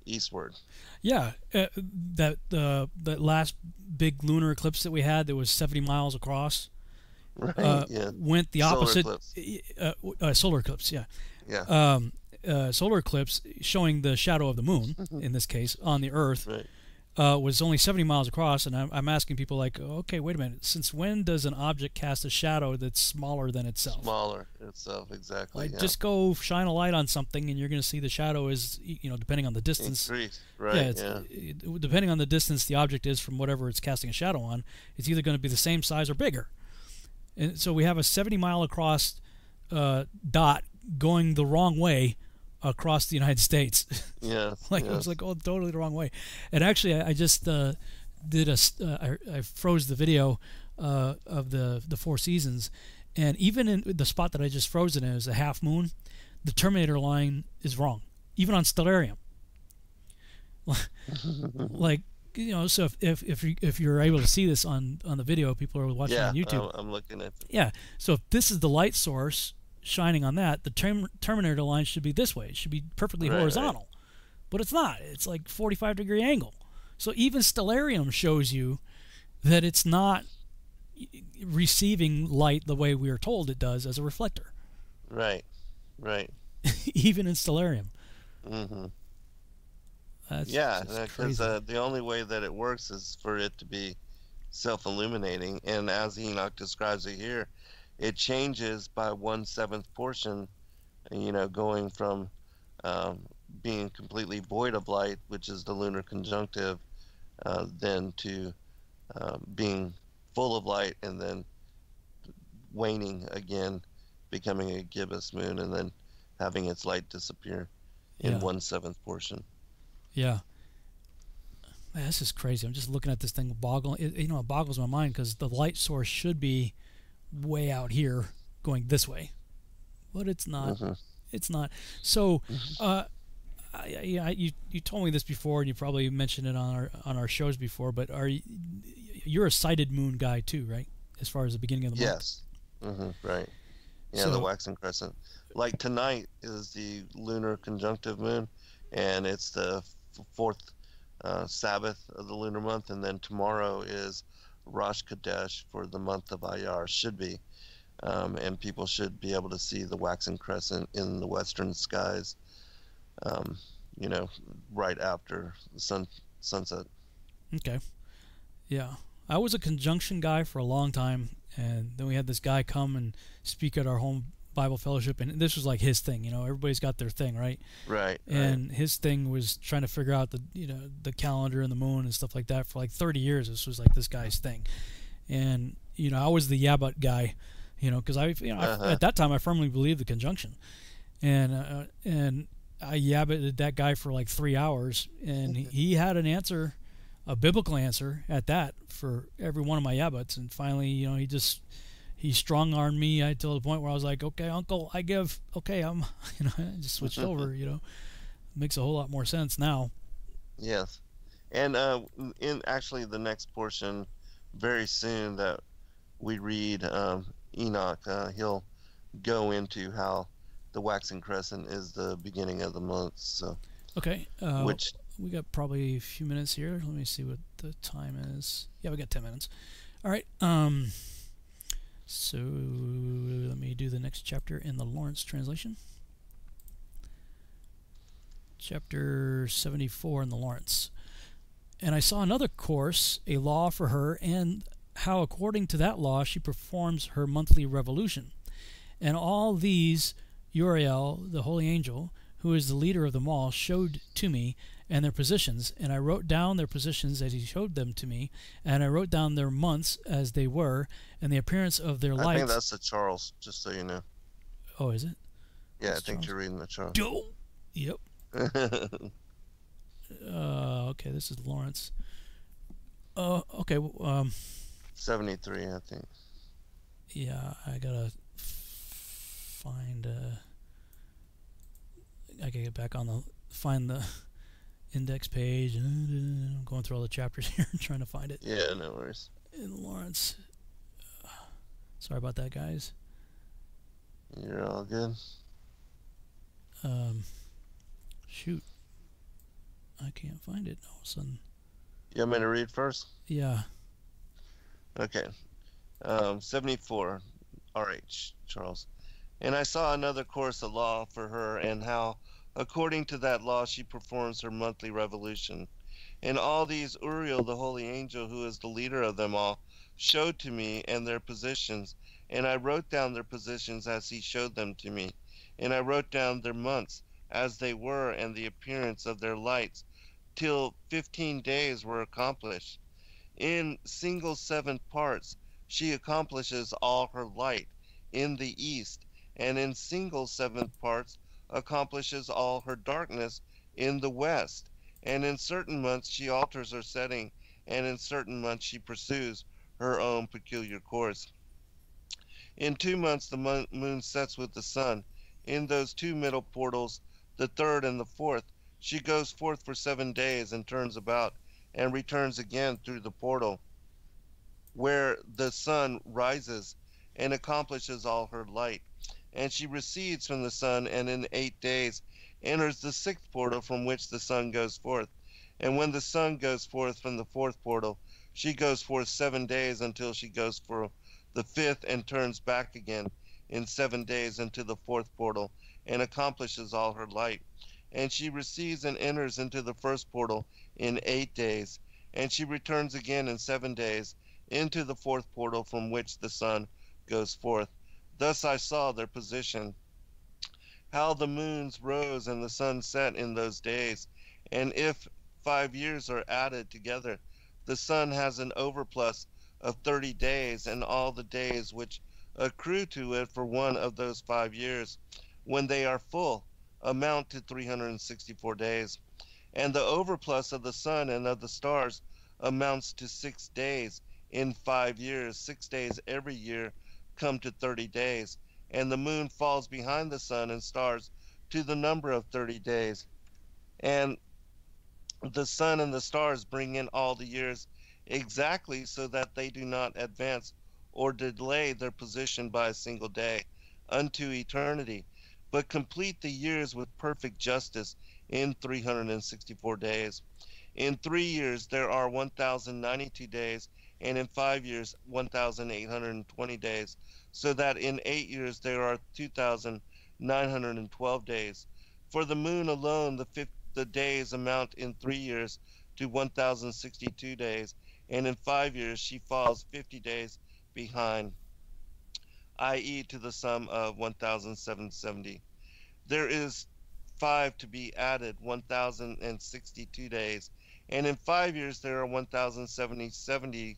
eastward. Yeah, uh, that uh, that last big lunar eclipse that we had that was 70 miles across Right, uh, yeah. went the Solar opposite. eclipse. Uh, uh, solar eclipse, yeah. Yeah. Um, uh, solar eclipse showing the shadow of the moon in this case on the Earth Right. Uh, was only 70 miles across, and I'm, I'm asking people like, okay, wait a minute, since when does an object cast a shadow that's smaller than itself? Smaller itself, exactly. Like yeah. just go shine a light on something, and you're going to see the shadow is, you know, depending on the distance. Increase, right, Yeah, yeah. it- depending on the distance the object is from whatever it's casting a shadow on, it's either going to be the same size or bigger. And so we have a 70 mile across uh, dot going the wrong way across the United States. Yeah. like it was like oh totally the wrong way. And actually, I, I just uh, did a s- uh, I, I froze the video uh, of the the Four Seasons, and even in the spot that I just froze it in is a half moon. The Terminator line is wrong, even on Stellarium. like you know, so if if if, you, if you're able to see this on on the video, people are watching yeah, on YouTube. I'm, I'm looking at. Yeah. So if this is the light source shining on that, the term, Terminator line should be this way. It should be perfectly Right, right. horizontal. But it's not. It's like 45 degree angle. So even Stellarium shows you that it's not receiving light the way we are told it does as a reflector. Right, right. even in Stellarium. Mm-hmm. That's yeah, because uh, the only way that it works is for it to be self-illuminating, and as Enoch describes it here, it changes by one seventh portion. You know, going from um, being completely void of light, which is the lunar conjunctive, uh, then to uh, being full of light and then waning again, becoming a gibbous moon, and then having its light disappear in Yeah. one seventh portion. Yeah. Man, this is crazy. I'm just looking at this thing boggling. It, you know, it boggles my mind because the light source should be way out here, going this way, but it's not. Mhm. It's not. So, uh, I, I, I- you you told me this before, and you probably mentioned it on our on our shows before. But are you, you're a sighted moon guy too, right? As far as the beginning of the month. Yes. hmm right. Yeah, the waxing crescent. Like tonight is the lunar conjunctive moon, and it's the f- fourth uh, Sabbath of the lunar month, and then tomorrow is Rosh Chodesh for the month of Ayar. Should be, um, and people should be able to see the waxing crescent in the western skies. Um, you know, right after the sun sunset. Okay. Yeah. I was a conjunction guy for a long time, and then we had this guy come and speak at our home Bible fellowship, and this was like his thing. You know, everybody's got their thing, right? Right. And his thing was trying to figure out the you know the calendar and the moon and stuff like that for like 30 years. This was like this guy's thing, and you know I was the yeah but guy, you know, because I you know Uh-huh. at that time I firmly believed the conjunction, and uh, and I yabbited that guy for like three hours, and he, he had an answer, a biblical answer at that for every one of my yabbits, and finally you know he just he strong armed me until the point where I was like, okay, Uncle, I give, okay, I'm, you know, I just switched over, you know, makes a whole lot more sense now. Yes, and uh, in actually the next portion, very soon that we read um, Enoch, uh, he'll go into how the waxing crescent is the beginning of the month. So, Okay, uh, which we got probably a few minutes here. Let me see what the time is. Yeah, we got ten minutes. All right. Um. So let me do the next chapter in the Laurence translation. Chapter seventy-four in the Laurence. And I saw another course, a law for her, and how according to that law she performs her monthly revolution. And all these Uriel, the holy angel, who is the leader of them all, showed to me and their positions, and I wrote down their positions as he showed them to me, and I wrote down their months as they were, and the appearance of their life. I lights. think that's the Charles, just so you know. oh, is it? Yeah, That's I think Charles. you're reading the Charles. Dope. Yep. Uh, okay, this is Laurence. Uh, okay. Um, 73, I think. yeah, I gotta find. Uh, I gotta get back on the find the index page. I'm going through all the chapters here, trying to find it. Yeah, no worries. in Laurence. Sorry about that, guys. You're all good. Um, shoot, I can't find it. All of a sudden, You want me to read first? yeah. Okay. Um, 74. RH, Charles. And I saw another course of law for her, and how, according to that law, she performs her monthly revolution. And all these Uriel, the holy angel, who is the leader of them all, showed to me and their positions, and I wrote down their positions as he showed them to me. And I wrote down their months as they were, and the appearance of their lights, till fifteen days were accomplished. In single seventh parts, she accomplishes all her light in the east, and in single seventh parts accomplishes all her darkness in the west. And in certain months she alters her setting, and in certain months she pursues her own peculiar course. In two months the moon sets with the sun. In those two middle portals, the third and the fourth, she goes forth for seven days and turns about and returns again through the portal where the sun rises and accomplishes all her light. And she recedes from the sun and in eight days enters the sixth portal from which the sun goes forth. And when the sun goes forth from the fourth portal, she goes forth seven days until she goes for the fifth and turns back again in seven days into the fourth portal and accomplishes all her light. And she recedes and enters into the first portal in eight days, and she returns again in seven days into the fourth portal from which the sun goes forth. Thus I saw their position, how the moons rose and the sun set in those days. And if five years are added together, the sun has an overplus of 30 days, and all the days which accrue to it for one of those five years, when they are full, amount to 364 days. And the overplus of the sun and of the stars amounts to six days in five years. Six days every year come to 30 days. And the moon falls behind the sun and stars to the number of 30 days. And the sun and the stars bring in all the years exactly so that they do not advance or delay their position by a single day unto eternity, but complete the years with perfect justice in 364 days. In three years, there are 1,092 days, and in five years, 1,820 days, so that in eight years, there are 2,912 days. For the moon alone, the, fifth, the days amount in three years to 1,062 days, and in five years, she falls 50 days behind, i.e., to the sum of 1,770. There is five to be added, 1,062 days, and in five years there are 1,070,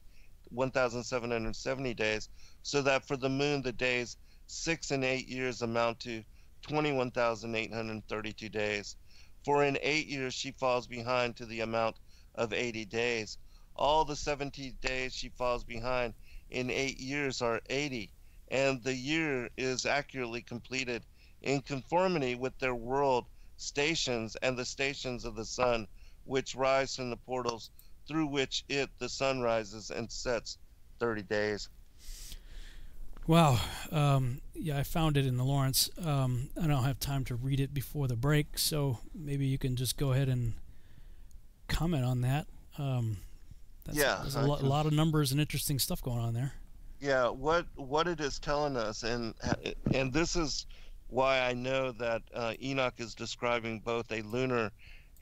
1,770 days, so that for the moon the days six and eight years amount to 21,832 days. For in eight years she falls behind to the amount of 80 days. All the 70 days she falls behind in eight years are 80, and the year is accurately completed in conformity with their world stations and the stations of the sun, which rise from the portals through which it, the sun, rises and sets 30 days. Wow. Um, yeah, I found it in the Laurence. Um, I don't have time to read it before the break, so maybe you can just go ahead and comment on that. Um, that's, yeah, there's a lo- lot of numbers and interesting stuff going on there. Yeah, what what it is telling us, and and this is why I know that uh, Enoch is describing both a lunar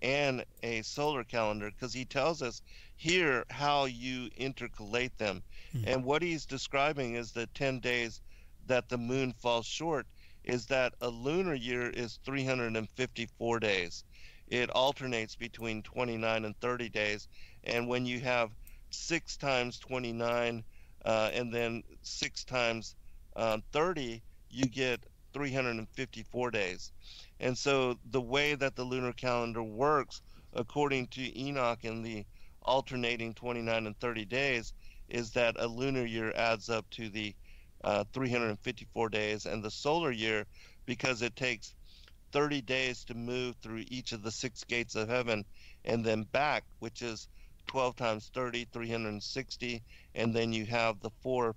and a solar calendar, because he tells us here how you intercalate them, mm-hmm. and what he's describing is the ten days that the moon falls short is that a lunar year is 354 days. It alternates between 29 and 30 days, and when you have six times 29 uh, and then six times uh, 30, you get 354 days. And so the way that the lunar calendar works, according to Enoch in the alternating 29 and 30 days, is that a lunar year adds up to the uh, 354 days, and the solar year, because it takes 30 days to move through each of the six gates of heaven and then back, which is 12 times 30, 360, and then you have the four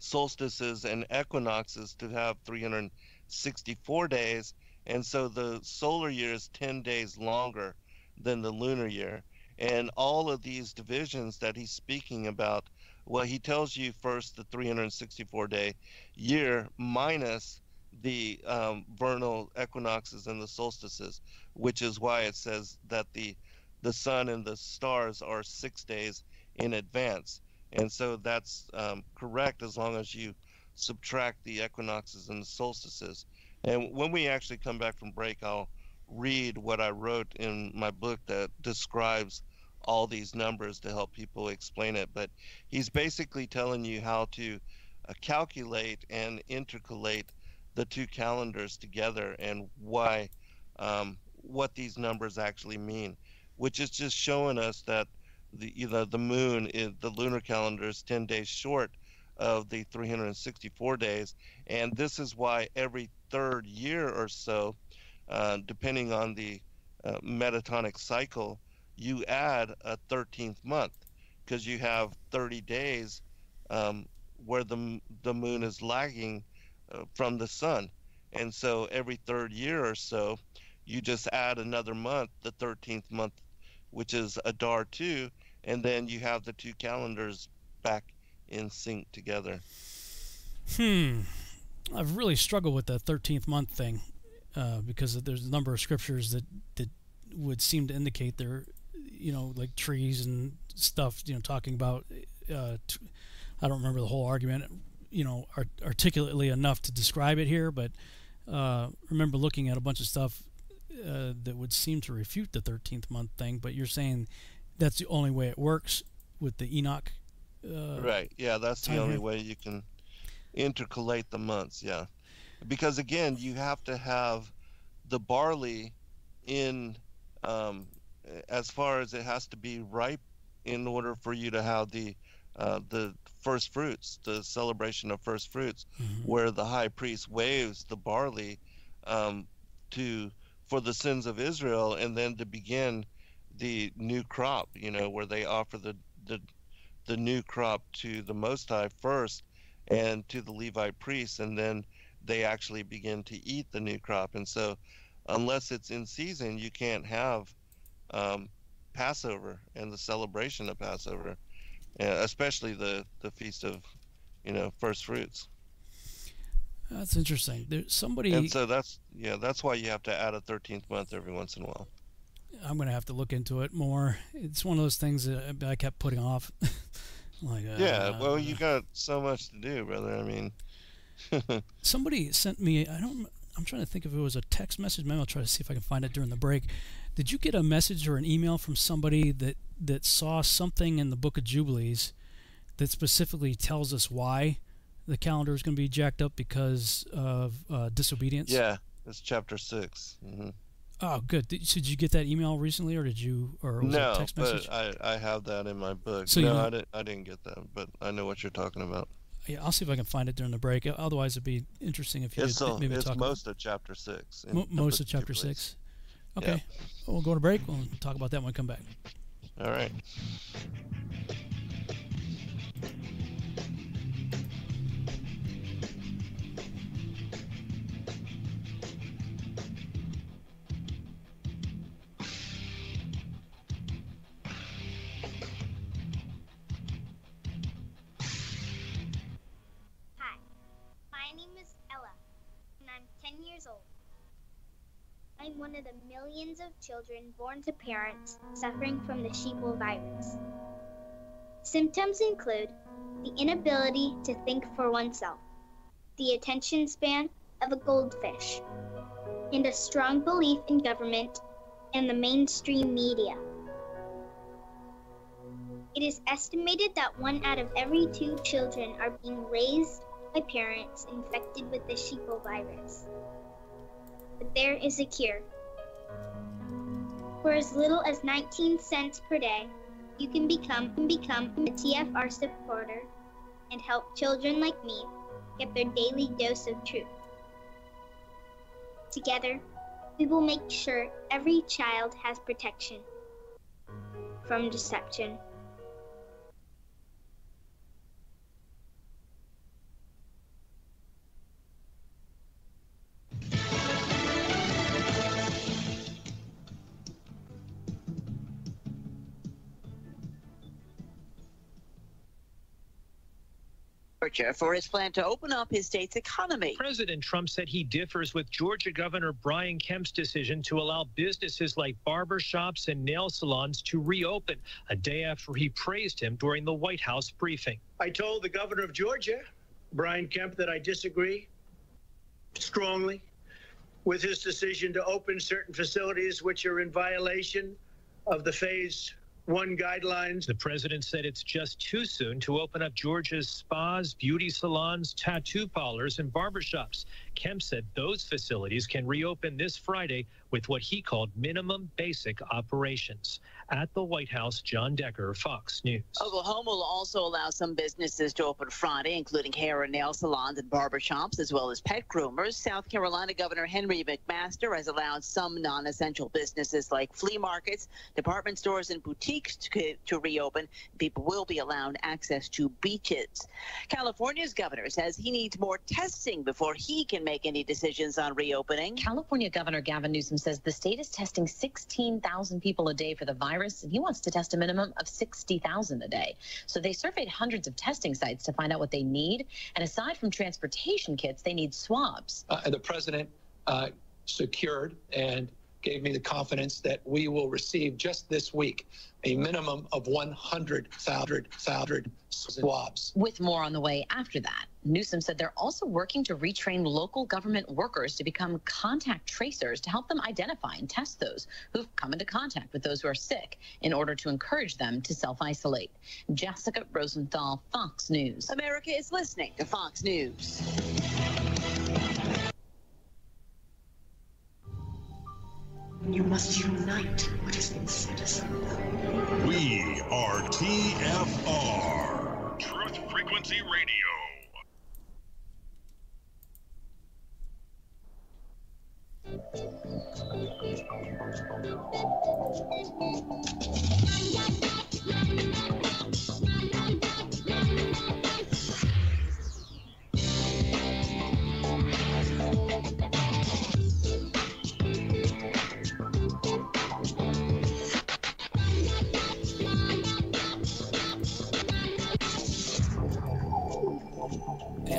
solstices and equinoxes to have 364 days. And so the solar year is 10 days longer than the lunar year. And all of these divisions that he's speaking about, well, he tells you first the 364 day year minus the um, vernal equinoxes and the solstices, which is why it says that the the sun and the stars are six days in advance. And so that's um, correct as long as you subtract the equinoxes and the solstices. And when we actually come back from break, I'll read what I wrote in my book that describes all these numbers to help people explain it. But he's basically telling you how to uh, calculate and intercalate the two calendars together and why um, what these numbers actually mean which is just showing us that the you know the moon is the lunar calendar is 10 days short of the 364 days. And this is why every third year or so uh, depending on the uh, metatonic cycle you add a 13th month because you have 30 days um, where the, the moon is lagging uh, from the sun. And so every third year or so you just add another month the 13th month which is Adar 2, and then you have the two calendars back in sync together. Hmm. I've really struggled with the 13th month thing uh, because there's a number of scriptures that, that would seem to indicate they're, you know, like trees and stuff, you know, talking about. Uh, t- I don't remember the whole argument, you know, art- articulately enough to describe it here, but uh, remember looking at a bunch of stuff uh, that would seem to refute the 13th month thing, but you're saying that's the only way it works with the Enoch. Uh, right. Yeah, that's the only way you can intercalate the months. Yeah, because again, you have to have the barley in um, as far as it has to be ripe in order for you to have the uh, the first fruits, the celebration of first fruits, where the high priest waves the barley um, to for the sins of Israel, and then to begin the new crop. You know, where they offer the the the new crop to the Most High first, and to the Levite priests, and then they actually begin to eat the new crop. And so, unless it's in season, you can't have um, Passover and the celebration of Passover, uh, especially the the feast of, you know, first fruits. That's interesting. There's somebody. And so that's yeah, that's why you have to add a thirteenth month every once in a while. I'm gonna have to look into it more. It's one of those things that I kept putting off. like uh, yeah, well, you got so much to do, brother. I mean, somebody sent me. I don't. I'm trying to think if it was a text message. Maybe I'll try to see if I can find it during the break. Did you get a message or an email from somebody that that saw something in the Book of Jubilees that specifically tells us why the calendar is going to be jacked up because of uh, disobedience? yeah, it's chapter 6 hmm Oh, good. Did, so did you get that email recently, or did you, or was it No, a text message? but I, I have that in my book. So you no, know- I didn't. I didn't get that, but I know what you're talking about. Yeah, I'll see if I can find it during the break. Otherwise, it'd be interesting if you It's, could uh, maybe it's talk most of chapter six. Mo- most of chapter six. Okay, Well, we'll go to break. We'll talk about that when we come back. All right. years old. I'm one of the millions of children born to parents suffering from the sheeple virus. Symptoms include the inability to think for oneself, the attention span of a goldfish, and a strong belief in government and the mainstream media. It is estimated that one out of every two children are being raised by parents infected with the sheeple virus. But there is a cure. For as little as 19 cents per day, you can become can become a TFR supporter and help children like me get their daily dose of truth. Together, we will make sure every child has protection from deception. Georgia for his plan to open up his state's economy. President Trump said he differs with Georgia Governor Brian Kemp's decision to allow businesses like barber shops and nail salons to reopen a day after he praised him during the White House briefing. I told the governor of Georgia, Brian Kemp, that I disagree strongly with his decision to open certain facilities which are in violation of the phase one guidelines. The president said it's just too soon to open up Georgia's spas, beauty salons, tattoo parlors, and barbershops. Kemp said those facilities can reopen this Friday with what he called minimum basic operations. At the White House, John Decker, Fox News. Oklahoma will also allow some businesses to open Friday, including hair and nail salons and barbershops, as well as pet groomers. South Carolina Governor Henry McMaster has allowed some non essential businesses like flea markets, department stores, and boutiques to, to reopen. People will be allowed access to beaches. California's governor says he needs more testing before he can make any decisions on reopening. California Governor Gavin Newsom says the state is testing 16,000 people a day for the virus, and he wants to test a minimum of 60,000 a day. So they surveyed hundreds of testing sites to find out what they need. And aside from transportation kits, they need swabs. uh, and the president uh, secured and gave me the confidence that we will receive just this week a minimum of 100,000 swabs. With more on the way after that, Newsom said they're also working to retrain local government workers to become contact tracers to help them identify and test those who've come into contact with those who are sick in order to encourage them to self isolate. Jessica Rosenthal, Fox News. America is listening to Fox News. You must unite what has been set asunder. We are TFR. Truth Frequency Radio.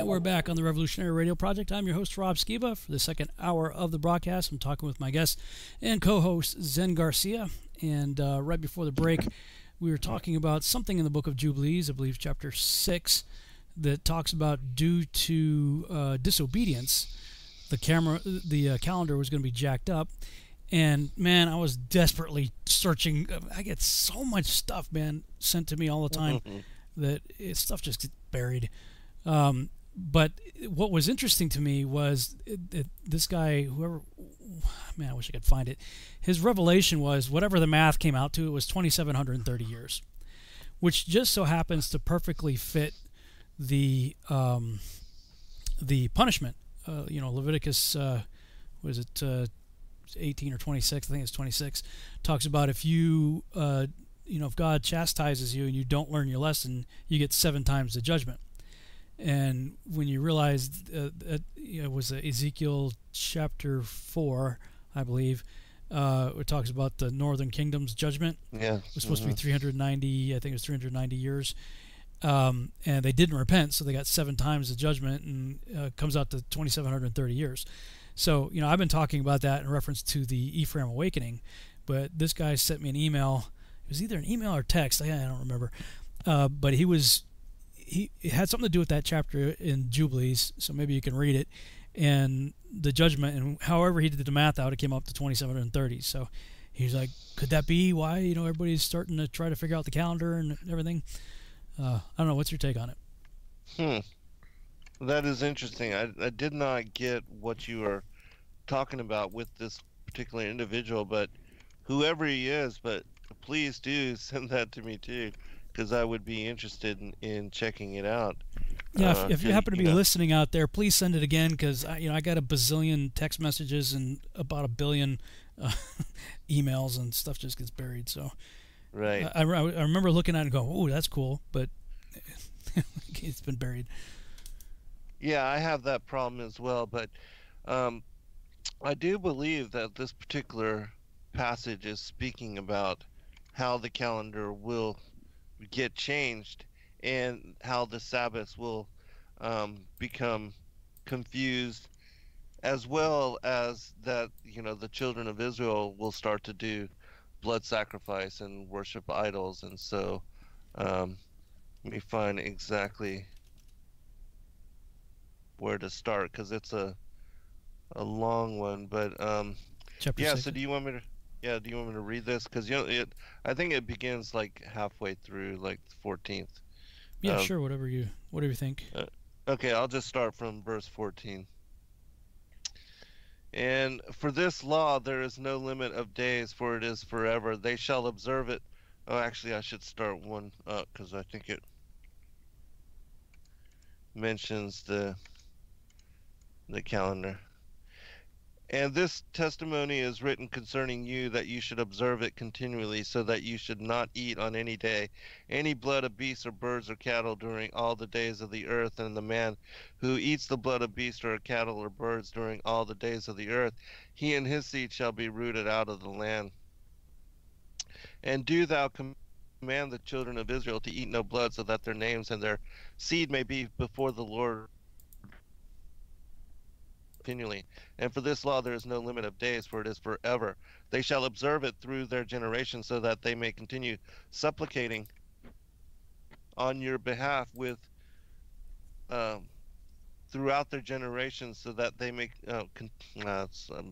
And we're back on the Revolutionary Radio Project. I'm your host, Rob Skiba. For the second hour of the broadcast, I'm talking with my guest and co host, Zen Garcia. And uh, right before the break, we were talking about something in the book of Jubilees, I believe chapter 6, that talks about due to uh, disobedience, the camera, the uh, calendar was going to be jacked up. And man, I was desperately searching. I get so much stuff, man, sent to me all the time that it, stuff just gets buried. Um, but what was interesting to me was this guy, whoever, man, I wish I could find it. His revelation was whatever the math came out to, it was 2,730 years, which just so happens to perfectly fit the um, the punishment. Uh, you know, Leviticus, uh, was it uh, 18 or 26? I think it's 26. Talks about if you, uh, you know, if God chastises you and you don't learn your lesson, you get seven times the judgment and when you realize uh, that you know, it was Ezekiel chapter four, I believe, uh, it talks about the northern kingdom's judgment. Yeah, it was supposed mhm. to be 390. I think it was 390 years, um, and they didn't repent, so they got seven times the judgment, and uh, comes out to 2,730 years. So you know, I've been talking about that in reference to the Ephraim awakening, but this guy sent me an email. It was either an email or text. I, I don't remember, uh, but he was he it had something to do with that chapter in Jubilees, so maybe you can read it. And the judgment, and however he did the math out, it came up to 2,730. So he's like, could that be why you know everybody's starting to try to figure out the calendar and everything? Uh, I don't know. What's your take on it? Hmm. That is interesting. I, I did not get what you were talking about with this particular individual, but whoever he is, but please do send that to me too, because I would be interested in, in checking it out. Yeah, Uh, if, if you happen to be know, listening out there, please send it again because you know I got a bazillion text messages and about a billion uh, emails and stuff just gets buried. So Right. I, I, I remember looking at it and going, "Oh, that's cool," but it's been buried. Yeah, I have that problem as well, but um, I do believe that this particular passage is speaking about how the calendar will get changed and how the Sabbaths will um, become confused, as well as that you know the children of Israel will start to do blood sacrifice and worship idols, and so um, let me find exactly where to start because it's a a long one. But um, Chapter yeah. six. So do you want me to? Yeah. Do you want me to read this? Because you know it. I think it begins like halfway through, like the fourteenth. Yeah, sure. Whatever you whatever you think. Uh, okay, I'll just start from verse 14. And for this law there is no limit of days, for it is forever. They shall observe it. Oh, actually, I should start one up because I think it mentions the the calendar. And this testimony is written concerning you that you should observe it continually, so that you should not eat on any day any blood of beasts or birds or cattle during all the days of the earth. And the man who eats the blood of beasts or cattle or birds during all the days of the earth, he and his seed shall be rooted out of the land. And do thou command the children of Israel to eat no blood, so that their names and their seed may be before the Lord continually. And for this law there is no limit of days, for it is forever. They shall observe it through their generations, so that they may continue supplicating on your behalf with um, throughout their generations, so that they may uh, con- uh,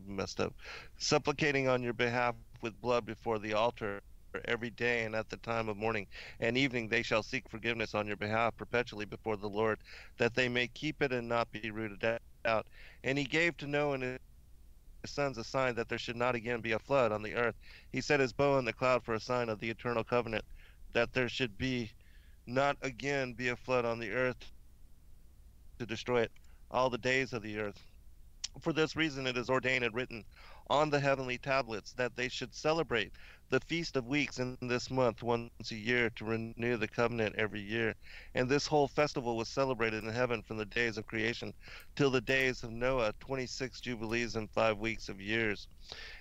messed up, supplicating on your behalf with blood before the altar every day and at the time of morning and evening they shall seek forgiveness on your behalf perpetually before the Lord, that they may keep it and not be rooted out. And he gave to Noah and his sons a sign that there should not again be a flood on the earth. He set his bow in the cloud for a sign of the eternal covenant, that there should be not again be a flood on the earth to destroy it all the days of the earth. For this reason it is ordained and written on the heavenly tablets that they should celebrate the Feast of Weeks in this month once a year to renew the covenant every year. And this whole festival was celebrated in heaven from the days of creation till the days of Noah, 26 jubilees and five weeks of years.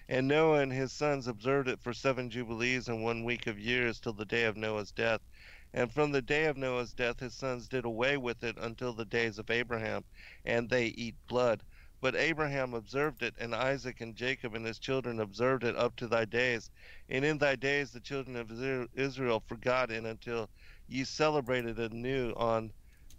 And Noah and his sons observed it for seven jubilees and one week of years till the day of Noah's death. And from the day of Noah's death, his sons did away with it until the days of Abraham, and they eat blood. But Abraham observed it, and Isaac and Jacob and his children observed it up to thy days. And in thy days the children of Israel forgot it until ye celebrated anew on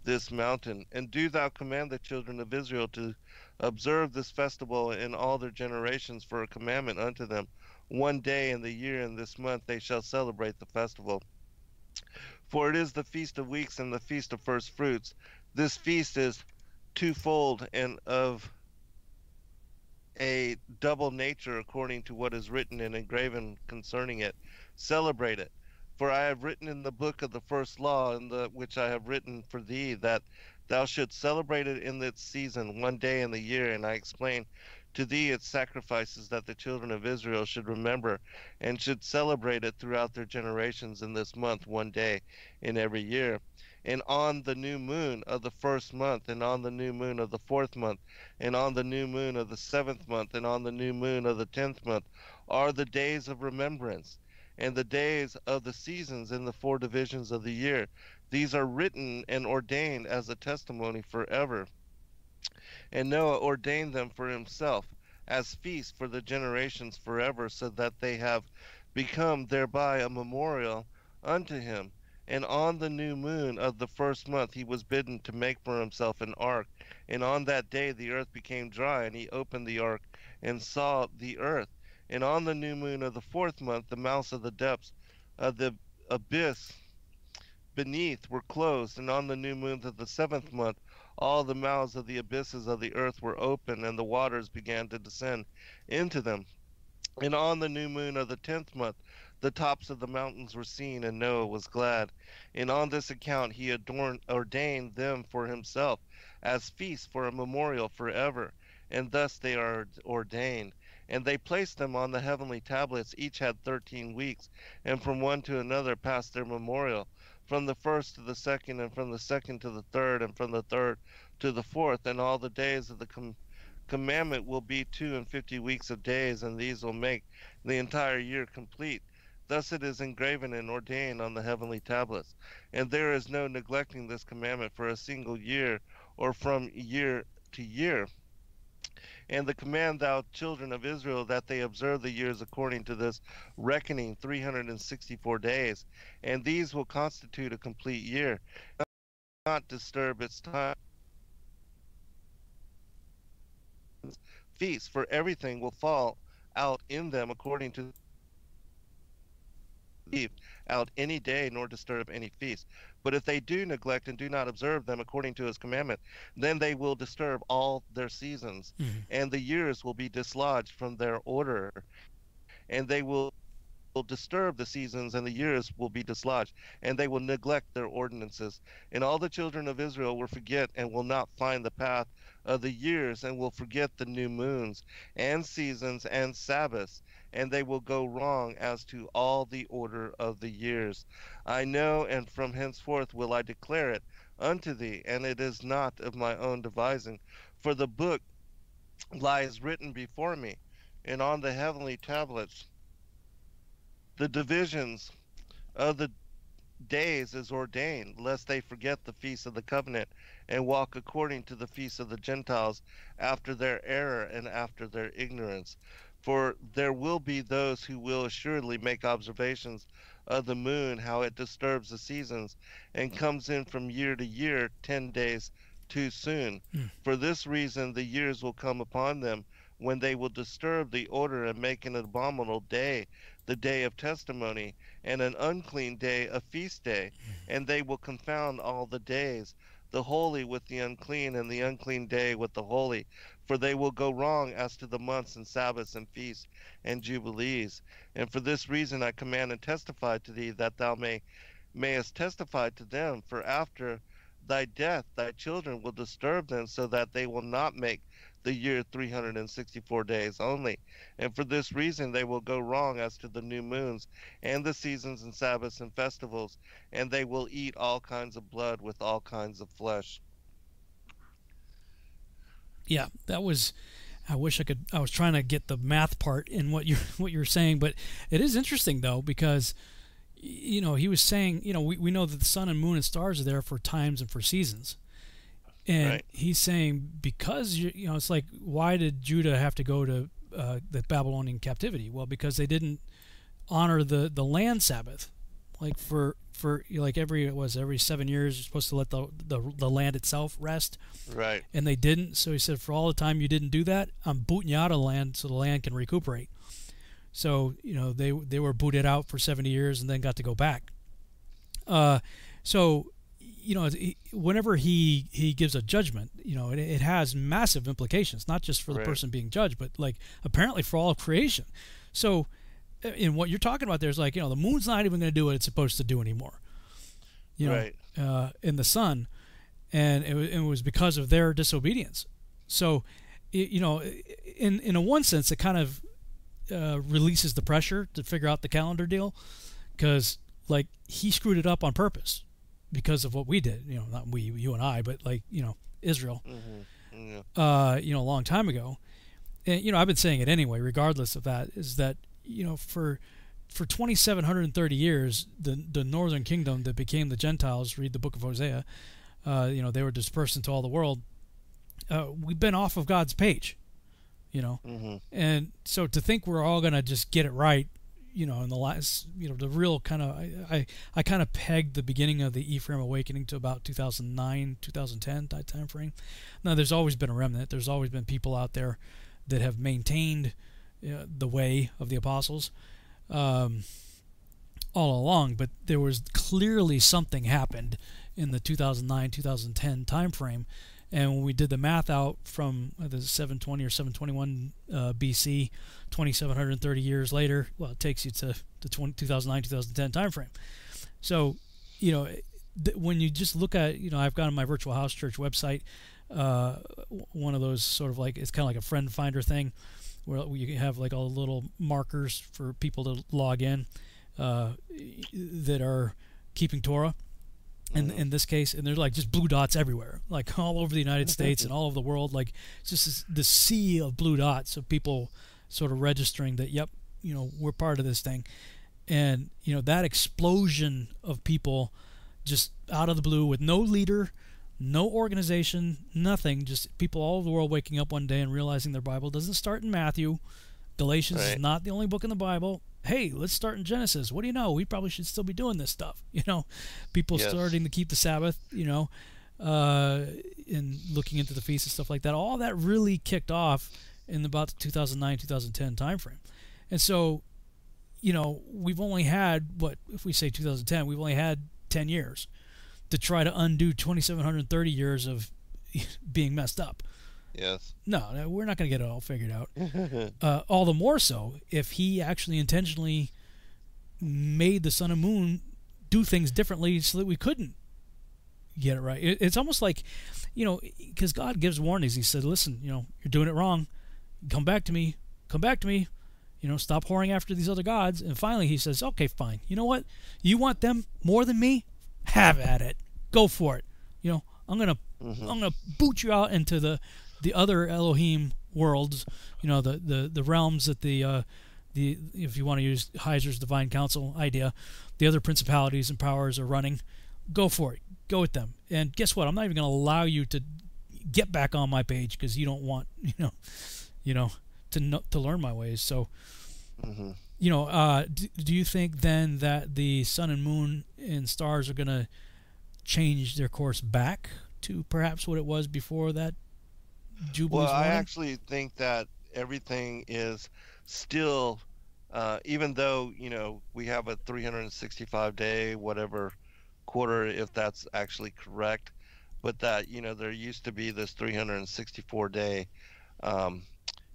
this mountain. And do thou command the children of Israel to observe this festival in all their generations for a commandment unto them. One day in the year in this month they shall celebrate the festival. For it is the feast of weeks and the feast of first fruits. This feast is twofold and of a double nature according to what is written and engraven concerning it. Celebrate it. For I have written in the book of the first law, in the which I have written for thee, that thou shouldst celebrate it in its season, one day in the year. And I explain to thee its sacrifices that the children of Israel should remember, and should celebrate it throughout their generations in this month, one day in every year and on the new moon of the first month, and on the new moon of the fourth month, and on the new moon of the seventh month, and on the new moon of the tenth month, are the days of remembrance, and the days of the seasons in the four divisions of the year. These are written and ordained as a testimony forever. And Noah ordained them for himself as feasts for the generations forever, so that they have become thereby a memorial unto him and on the new moon of the first month he was bidden to make for himself an ark. And on that day the earth became dry, and he opened the ark and saw the earth. And on the new moon of the fourth month the mouths of the depths of the abyss beneath were closed. And on the new moon of the seventh month all the mouths of the abysses of the earth were open, and the waters began to descend into them. And on the new moon of the tenth month the tops of the mountains were seen, and Noah was glad. And on this account he adorned, ordained them for himself as feasts for a memorial forever. And thus they are ordained. And they placed them on the heavenly tablets. Each had thirteen weeks, and from one to another passed their memorial, from the first to the second, and from the second to the third, and from the third to the fourth. And all the days of the com- commandment will be two and fifty weeks of days, and these will make the entire year complete. Thus it is engraven and ordained on the heavenly tablets. And there is no neglecting this commandment for a single year or from year to year. And the command thou children of Israel that they observe the years according to this reckoning 364 days, and these will constitute a complete year. Not disturb its time. Feasts for everything will fall out in them according to out any day nor disturb any feast. But if they do neglect and do not observe them according to his commandment, then they will disturb all their seasons, mm-hmm. and the years will be dislodged from their order, and they will will disturb the seasons and the years will be dislodged and they will neglect their ordinances and all the children of israel will forget and will not find the path of the years and will forget the new moons and seasons and sabbaths and they will go wrong as to all the order of the years. I know, and from henceforth will I declare it unto thee, and it is not of my own devising. For the book lies written before me, and on the heavenly tablets the divisions of the days is ordained, lest they forget the feast of the covenant and walk according to the feast of the Gentiles after their error and after their ignorance. For there will be those who will assuredly make observations of the moon, how it disturbs the seasons, and comes in from year to year ten days too soon. Hmm. For this reason, the years will come upon them when they will disturb the order and make an abominable day the day of testimony, and an unclean day a feast day, hmm. and they will confound all the days, the holy with the unclean, and the unclean day with the holy. For they will go wrong as to the months and Sabbaths and feasts and jubilees. And for this reason I command and testify to thee that thou may mayest testify to them, for after thy death thy children will disturb them, so that they will not make the year 364 days only. And for this reason they will go wrong as to the new moons and the seasons and Sabbaths and festivals, and they will eat all kinds of blood with all kinds of flesh. Yeah, that was. I wish I could. I was trying to get the math part in what you what you're saying, but it is interesting though because, you know, he was saying, you know, we, we know that the sun and moon and stars are there for times and for seasons, and Right. he's saying because you you know it's like why did Judah have to go to uh, the Babylonian captivity? Well, because they didn't honor the the land Sabbath, like for for like every it was every seven years you're supposed to let the the, the land itself rest Right. and they didn't. So he said, for all the time you didn't do that, I'm booting you out of the land so the land can recuperate. So you know they they were booted out for 70 years and then got to go back. Uh, so you know whenever he he gives a judgment, you know it, it has massive implications, not just for the Right. person being judged, but like apparently for all of creation. So in what you're talking about, there's like you know the moon's not even going to do what it's supposed to do anymore. You know, Right. uh, in the sun, and it, it was because of their disobedience. So, y- you know, in in a one sense, it kind of uh, releases the pressure to figure out the calendar deal, because like he screwed it up on purpose because of what we did. You know, not we, you and I, but like you know Israel. Mm-hmm. Yeah. Uh, you know, a long time ago. And you know, I've been saying it anyway. Regardless of that, is that you know for for 2730 years the the northern kingdom that became the gentiles read the book of hosea uh, you know they were dispersed into all the world uh, we've been off of god's page you know? Mm-hmm. and so to think we're all going to just get it right you know in the last you know the real kind of i i, I kind of pegged the beginning of the ephraim awakening to about 2009 2010 that time frame now there's always been a remnant. There's always been people out there that have maintained the way of the apostles um, all along, but there was clearly something happened in the 2009 2010 timeframe. And when we did the math out from uh, the 720 or 721 uh, BC, 2730 years later, well, it takes you to the 20, 2009 2010 timeframe. So, you know, th- when you just look at, you know, I've got on my virtual house church website uh, one of those sort of like it's kind of like a friend finder thing where you have like all the little markers for people to log in uh, that are keeping Torah. In, in this case, and there's like just blue dots everywhere, like all over the United States and all over the world. Like it's just this, this sea of blue dots of people sort of registering that, yep, you know, we're part of this thing. And, you know, that explosion of people just out of the blue with no leader, no organization, nothing, just people all over the world waking up one day and realizing their Bible doesn't start in Matthew. Galatians is not the only book in the Bible. Hey, let's start in Genesis. What do you know? We probably should still be doing this stuff. You know, people Yes. starting to keep the Sabbath. You know, uh, and looking into the feast and stuff like that. All that really kicked off in about the 2009 2010 timeframe. And so, you know, we've only had what if we say 2010, we've only had 10 years to try to undo 2730 years of being messed up. Yes. No, no, we're not going to get it all figured out. uh, all the more so if he actually intentionally made the sun and moon do things differently so that we couldn't get it right. It, it's almost like, you know, because God gives warnings. He said, "Listen, you know, you're doing it wrong. Come back to me. Come back to me. You know, stop whoring after these other gods." And finally, He says, "Okay, fine. You know what? You want them more than me? Have at it. Go for it. You know, I'm gonna, I'm gonna boot you out into the, the other Elohim worlds. You know, the the the realms that the uh, the if you want to use Heiser's divine council idea, the other principalities and powers are running. Go for it. Go with them. And guess what? I'm not even going to allow you to get back on my page because you don't want you know, you know, to know, to learn my ways. So. Mm-hmm. You know, uh, do, do you think then that the sun and moon and stars are going to change their course back to perhaps what it was before that Jubilee's Well, I actually think that everything is still, uh, even though you know we have a 365 day whatever quarter, if that's actually correct, but that you know there used to be this 364 day um,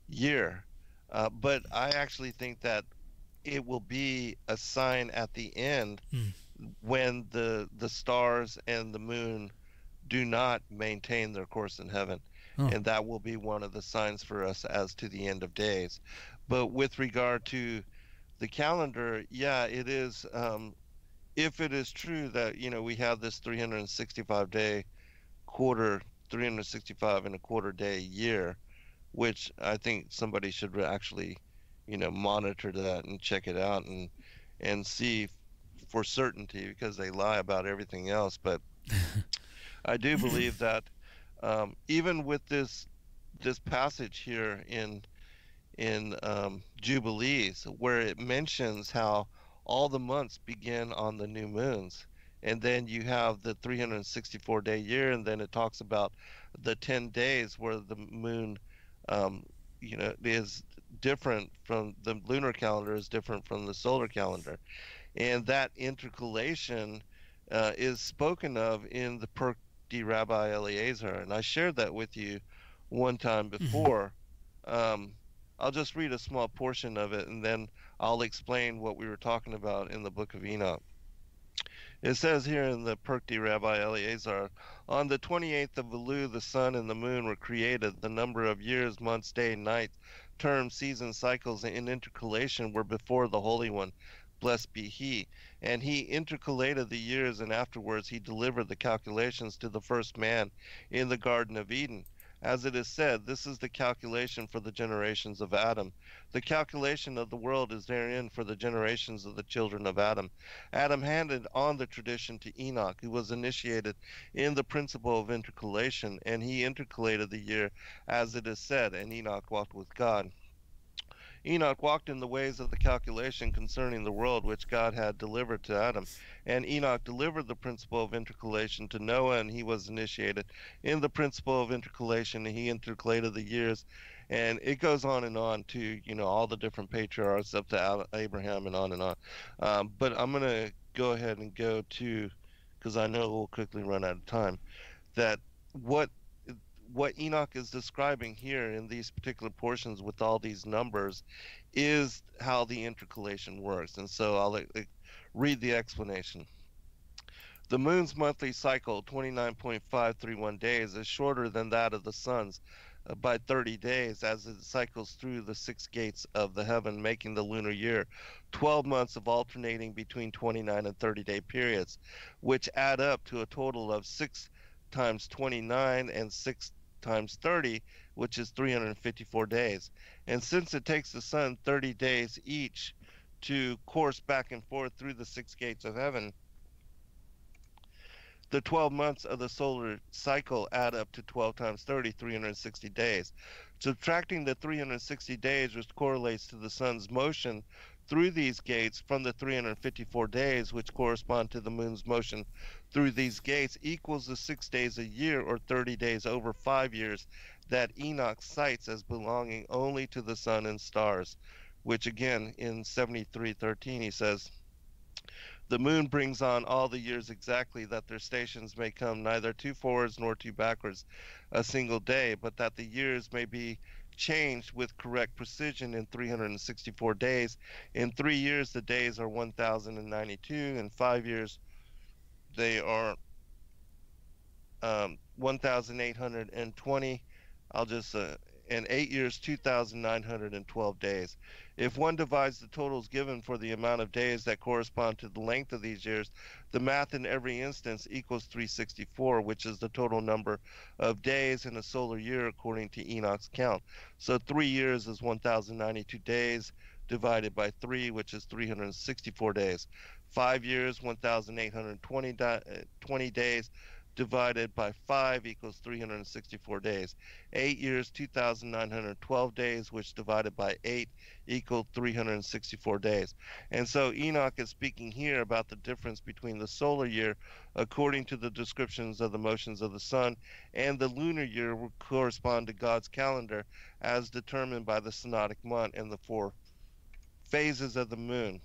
year, uh, but I actually think that it will be a sign at the end Hmm. when the the stars and the moon do not maintain their course in heaven Oh. and that will be one of the signs for us as to the end of days but with regard to the calendar yeah it is um, if it is true that you know we have this 365 day quarter 365 and a quarter day year which i think somebody should actually you know monitor that and check it out and and see for certainty because they lie about everything else. But i do believe that um, even with this this passage here in in um, jubilees where it mentions how all the months begin on the new moons and then you have the 364 day year and then it talks about the 10 days where the moon um, you know is different from the lunar calendar is different from the solar calendar and that intercalation uh, is spoken of in the Pirkei De. Rabbi Eliezer, and I shared that with you one time before. Um, I'll just read a small portion of it, and then I'll explain what we were talking about in the Book of Enoch. It says here in the Pirkei De. Rabbi Eliezer, on the 28th of Elul, the sun and the moon were created. The number of years, months, day, night, terms, seasons, cycles, and intercalation were before the Holy One. Blessed be he. And he intercalated the years, and afterwards he delivered the calculations to the first man in the Garden of Eden. As it is said, this is the calculation for the generations of Adam. The calculation of the world is therein for the generations of the children of Adam. Adam handed on the tradition to Enoch, who was initiated in the principle of intercalation, and he intercalated the year as it is said, and Enoch walked with God. Enoch walked in the ways of the calculation concerning the world which God had delivered to Adam. And Enoch delivered the principle of intercalation to Noah, and he was initiated in the principle of intercalation, and he intercalated the years. And it goes on and on to, you know, all the different patriarchs up to Abraham and on and on. Um, but I'm going to go ahead and go to, because I know we'll quickly run out of time, that what what Enoch is describing here in these particular portions with all these numbers is how the intercalation works. And so I'll read the explanation. The moon's monthly cycle, 29.531 days, is shorter than that of the sun's uh, by 30 days as it cycles through the six gates of the heaven, making the lunar year 12 months of alternating between 29 and 30 day periods, which add up to a total of 6 times 29 and 6 times 30, which is 354 days. And since it takes the sun 30 days each to course back and forth through the six gates of heaven, the 12 months of the solar cycle add up to 12 times 30, 360 days. Subtracting the 360 days, which correlates to the sun's motion through these gates from the 354 days, which correspond to the moon's motion through these gates, equals the six days a year or 30 days over five years that Enoch cites as belonging only to the sun and stars, which again in 7313 he says, the moon brings on all the years exactly that their stations may come neither two forwards nor two backwards a single day, but that the years may be changed with correct precision in 364 days. In three years, the days are 1,092. In five years, they are um, 1,820. I'll just, uh, in eight years, 2,912 days. If one divides the totals given for the amount of days that correspond to the length of these years, the math in every instance equals 364, which is the total number of days in a solar year according to Enoch's count. So three years is 1,092 days. divided by 3, which is 364 days. 5 years, 1,820 di- uh, 20 days divided by 5 equals 364 days. 8 years, 2,912 days, which divided by 8 equaled 364 days. And so Enoch is speaking here about the difference between the solar year, according to the descriptions of the motions of the sun, and the lunar year will correspond to God's calendar as determined by the synodic month and the four phases of the moon.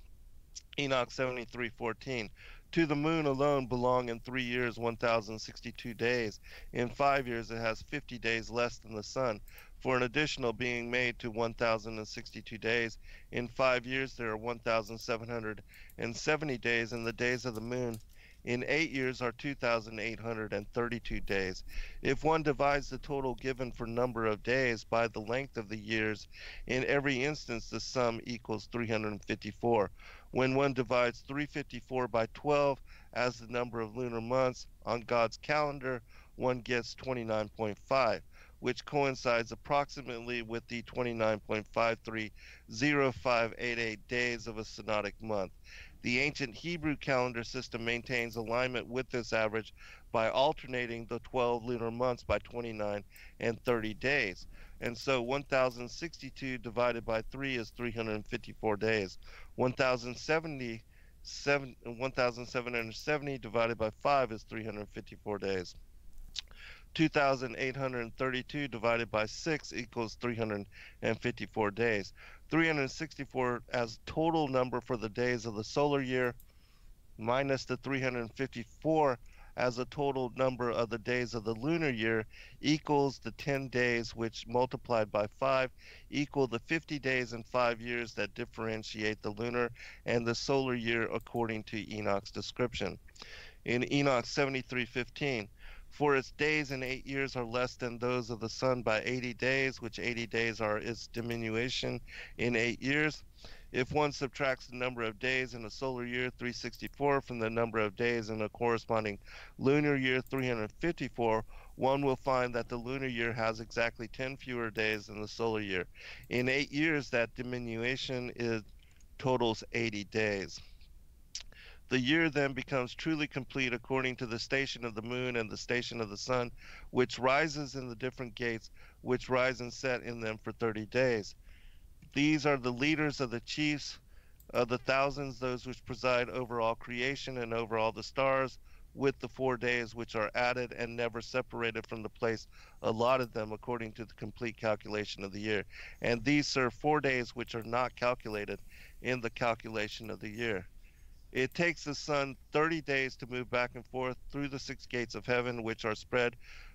Enoch 73:14 to the moon alone belong in three years 1062 days in five years it has 50 days less than the sun for an additional being made to 1062 days in five years there are 1770 days in the days of the moon in eight years are 2,832 days. If one divides the total given for number of days by the length of the years, in every instance the sum equals 354. When one divides 354 by 12 as the number of lunar months on God's calendar, one gets 29.5, which coincides approximately with the 29.530588 days of a synodic month. The ancient Hebrew calendar system maintains alignment with this average by alternating the 12 lunar months by 29 and 30 days. And so 1062 divided by 3 is 354 days. 1070 seven, 1770 divided by 5 is 354 days. 2832 divided by 6 equals 354 days. 364 as total number for the days of the solar year minus the 354 as a total number of the days of the lunar year equals the 10 days which multiplied by 5 equal the 50 days and 5 years that differentiate the lunar and the solar year according to Enoch's description. In Enoch 73:15 for its days in eight years are less than those of the sun by 80 days, which 80 days are its diminution in eight years. If one subtracts the number of days in a solar year, 364, from the number of days in a corresponding lunar year, 354, one will find that the lunar year has exactly 10 fewer days than the solar year. In eight years, that diminution is totals 80 days. The year then becomes truly complete according to the station of the moon and the station of the sun, which rises in the different gates, which rise and set in them for 30 days. These are the leaders of the chiefs of the thousands, those which preside over all creation and over all the stars, with the four days which are added and never separated from the place allotted them according to the complete calculation of the year. And these serve four days which are not calculated in the calculation of the year. It takes the sun 30 days to move back and forth through the six gates of heaven, which are spread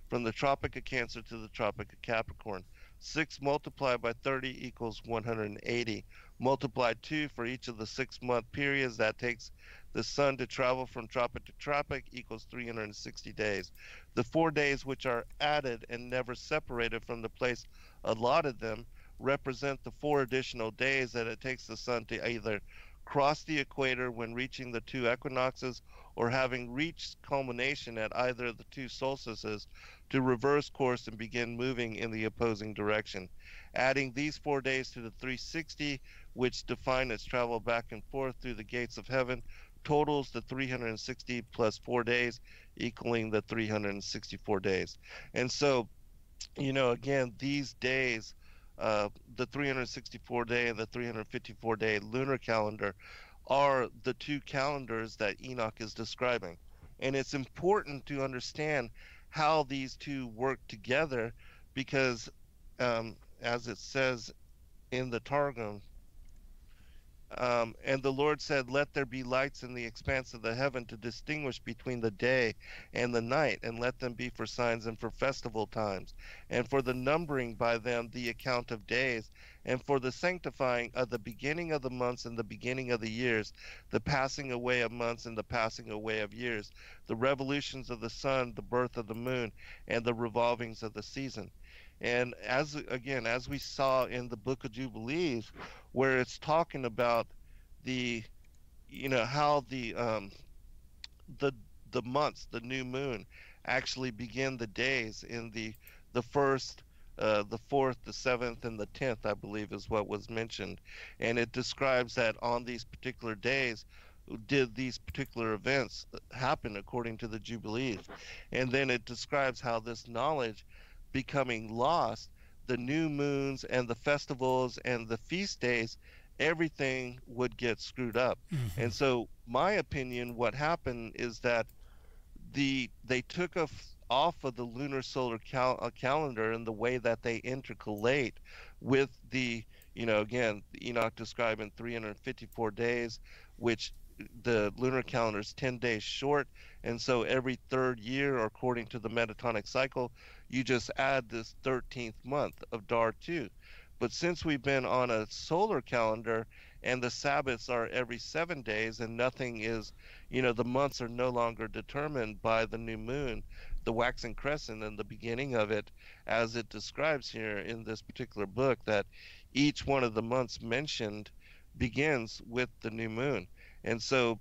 from the Tropic of Cancer to the Tropic of Capricorn. 6 multiplied by 30 equals 180. Multiply 2 for each of the six month periods that takes the sun to travel from tropic to tropic equals 360 days. The four days which are added and never separated from the place allotted them represent the four additional days that it takes the sun to either cross the equator when reaching the two equinoxes, or having reached culmination at either of the two solstices, to reverse course and begin moving in the opposing direction. Adding these four days to the 360, which define its travel back and forth through the gates of heaven, totals the 360 plus four days, equaling the 364 days. And so, you know, again, these days uh, the 364 day and the 354 day lunar calendar are the two calendars that Enoch is describing. And it's important to understand how these two work together because, um, as it says in the Targum, um, and the Lord said, Let there be lights in the expanse of the heaven to distinguish between the day and the night, and let them be for signs and for festival times, and for the numbering by them the account of days, and for the sanctifying of the beginning of the months and the beginning of the years, the passing away of months and the passing away of years, the revolutions of the sun, the birth of the moon, and the revolvings of the season. And as again, as we saw in the book of Jubilees, where it's talking about the, you know, how the um, the the months, the new moon, actually begin the days in the the first uh, the fourth, the seventh, and the tenth, I believe, is what was mentioned, and it describes that on these particular days, did these particular events happen according to the jubilees, and then it describes how this knowledge becoming lost, the new moons and the festivals and the feast days, everything would get screwed up, Mm-hmm. and so my opinion, what happened is that the they took a off of the lunar solar cal- uh, calendar and the way that they intercalate with the you know again enoch describing 354 days which the lunar calendar is 10 days short and so every third year according to the metatonic cycle you just add this 13th month of dar 2 but since we've been on a solar calendar and the sabbaths are every seven days and nothing is you know the months are no longer determined by the new moon the waxing crescent and the beginning of it as it describes here in this particular book that each one of the months mentioned begins with the new moon. And so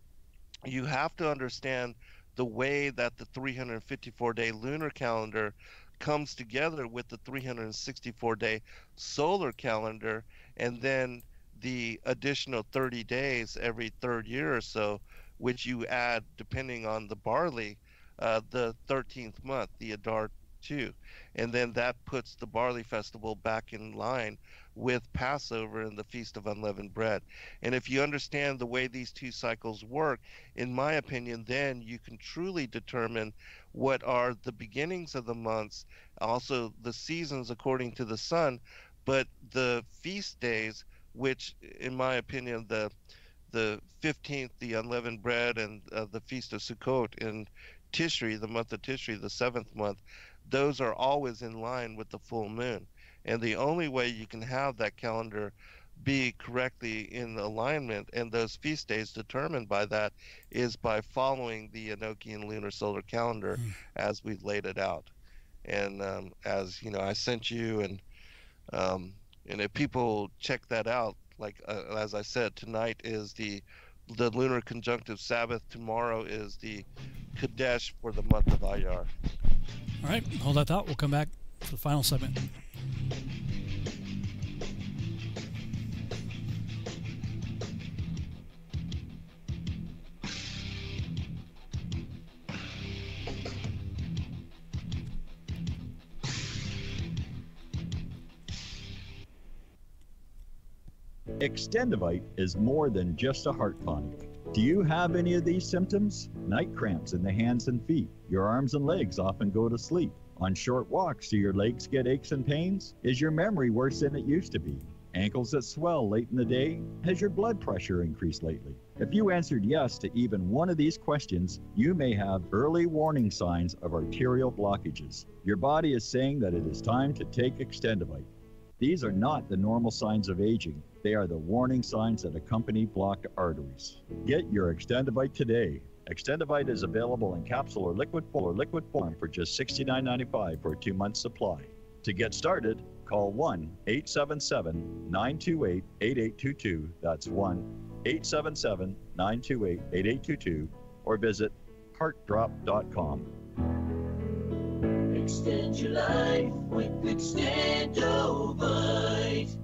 you have to understand the way that the 354 day lunar calendar comes together with the 364 day solar calendar and then the additional 30 days every third year or so which you add depending on the barley uh, the 13th month the adar 2 and then that puts the barley festival back in line with passover and the feast of unleavened bread. And if you understand the way these two cycles work in my opinion then you can truly determine what are the beginnings of the months also the seasons according to the sun but the feast days which in my opinion the the 15th the unleavened bread and uh, the feast of sukkot in tishri the month of tishri the seventh month those are always in line with the full moon and the only way you can have that calendar be correctly in alignment and those feast days determined by that is by following the Enochian lunar solar calendar as we've laid it out. And um, as you know, I sent you and um, and if people check that out, like uh, as I said, tonight is the the lunar conjunctive Sabbath. Tomorrow is the Kadesh for the month of Iyar. All right, hold that thought. We'll come back for the final segment. Extendovite is more than just a heart tonic. Do you have any of these symptoms? Night cramps in the hands and feet. Your arms and legs often go to sleep. On short walks, do your legs get aches and pains? Is your memory worse than it used to be? Ankles that swell late in the day? Has your blood pressure increased lately? If you answered yes to even one of these questions, you may have early warning signs of arterial blockages. Your body is saying that it is time to take Extendovite. These are not the normal signs of aging. They are the warning signs that accompany blocked arteries. Get your Extendovite today. Extendovite is available in capsule or liquid form or liquid form for just $69.95 for a two-month supply. To get started, call 1-877-928-8822. That's 1-877-928-8822 or visit heartdrop.com. Extend your life with Extendovite.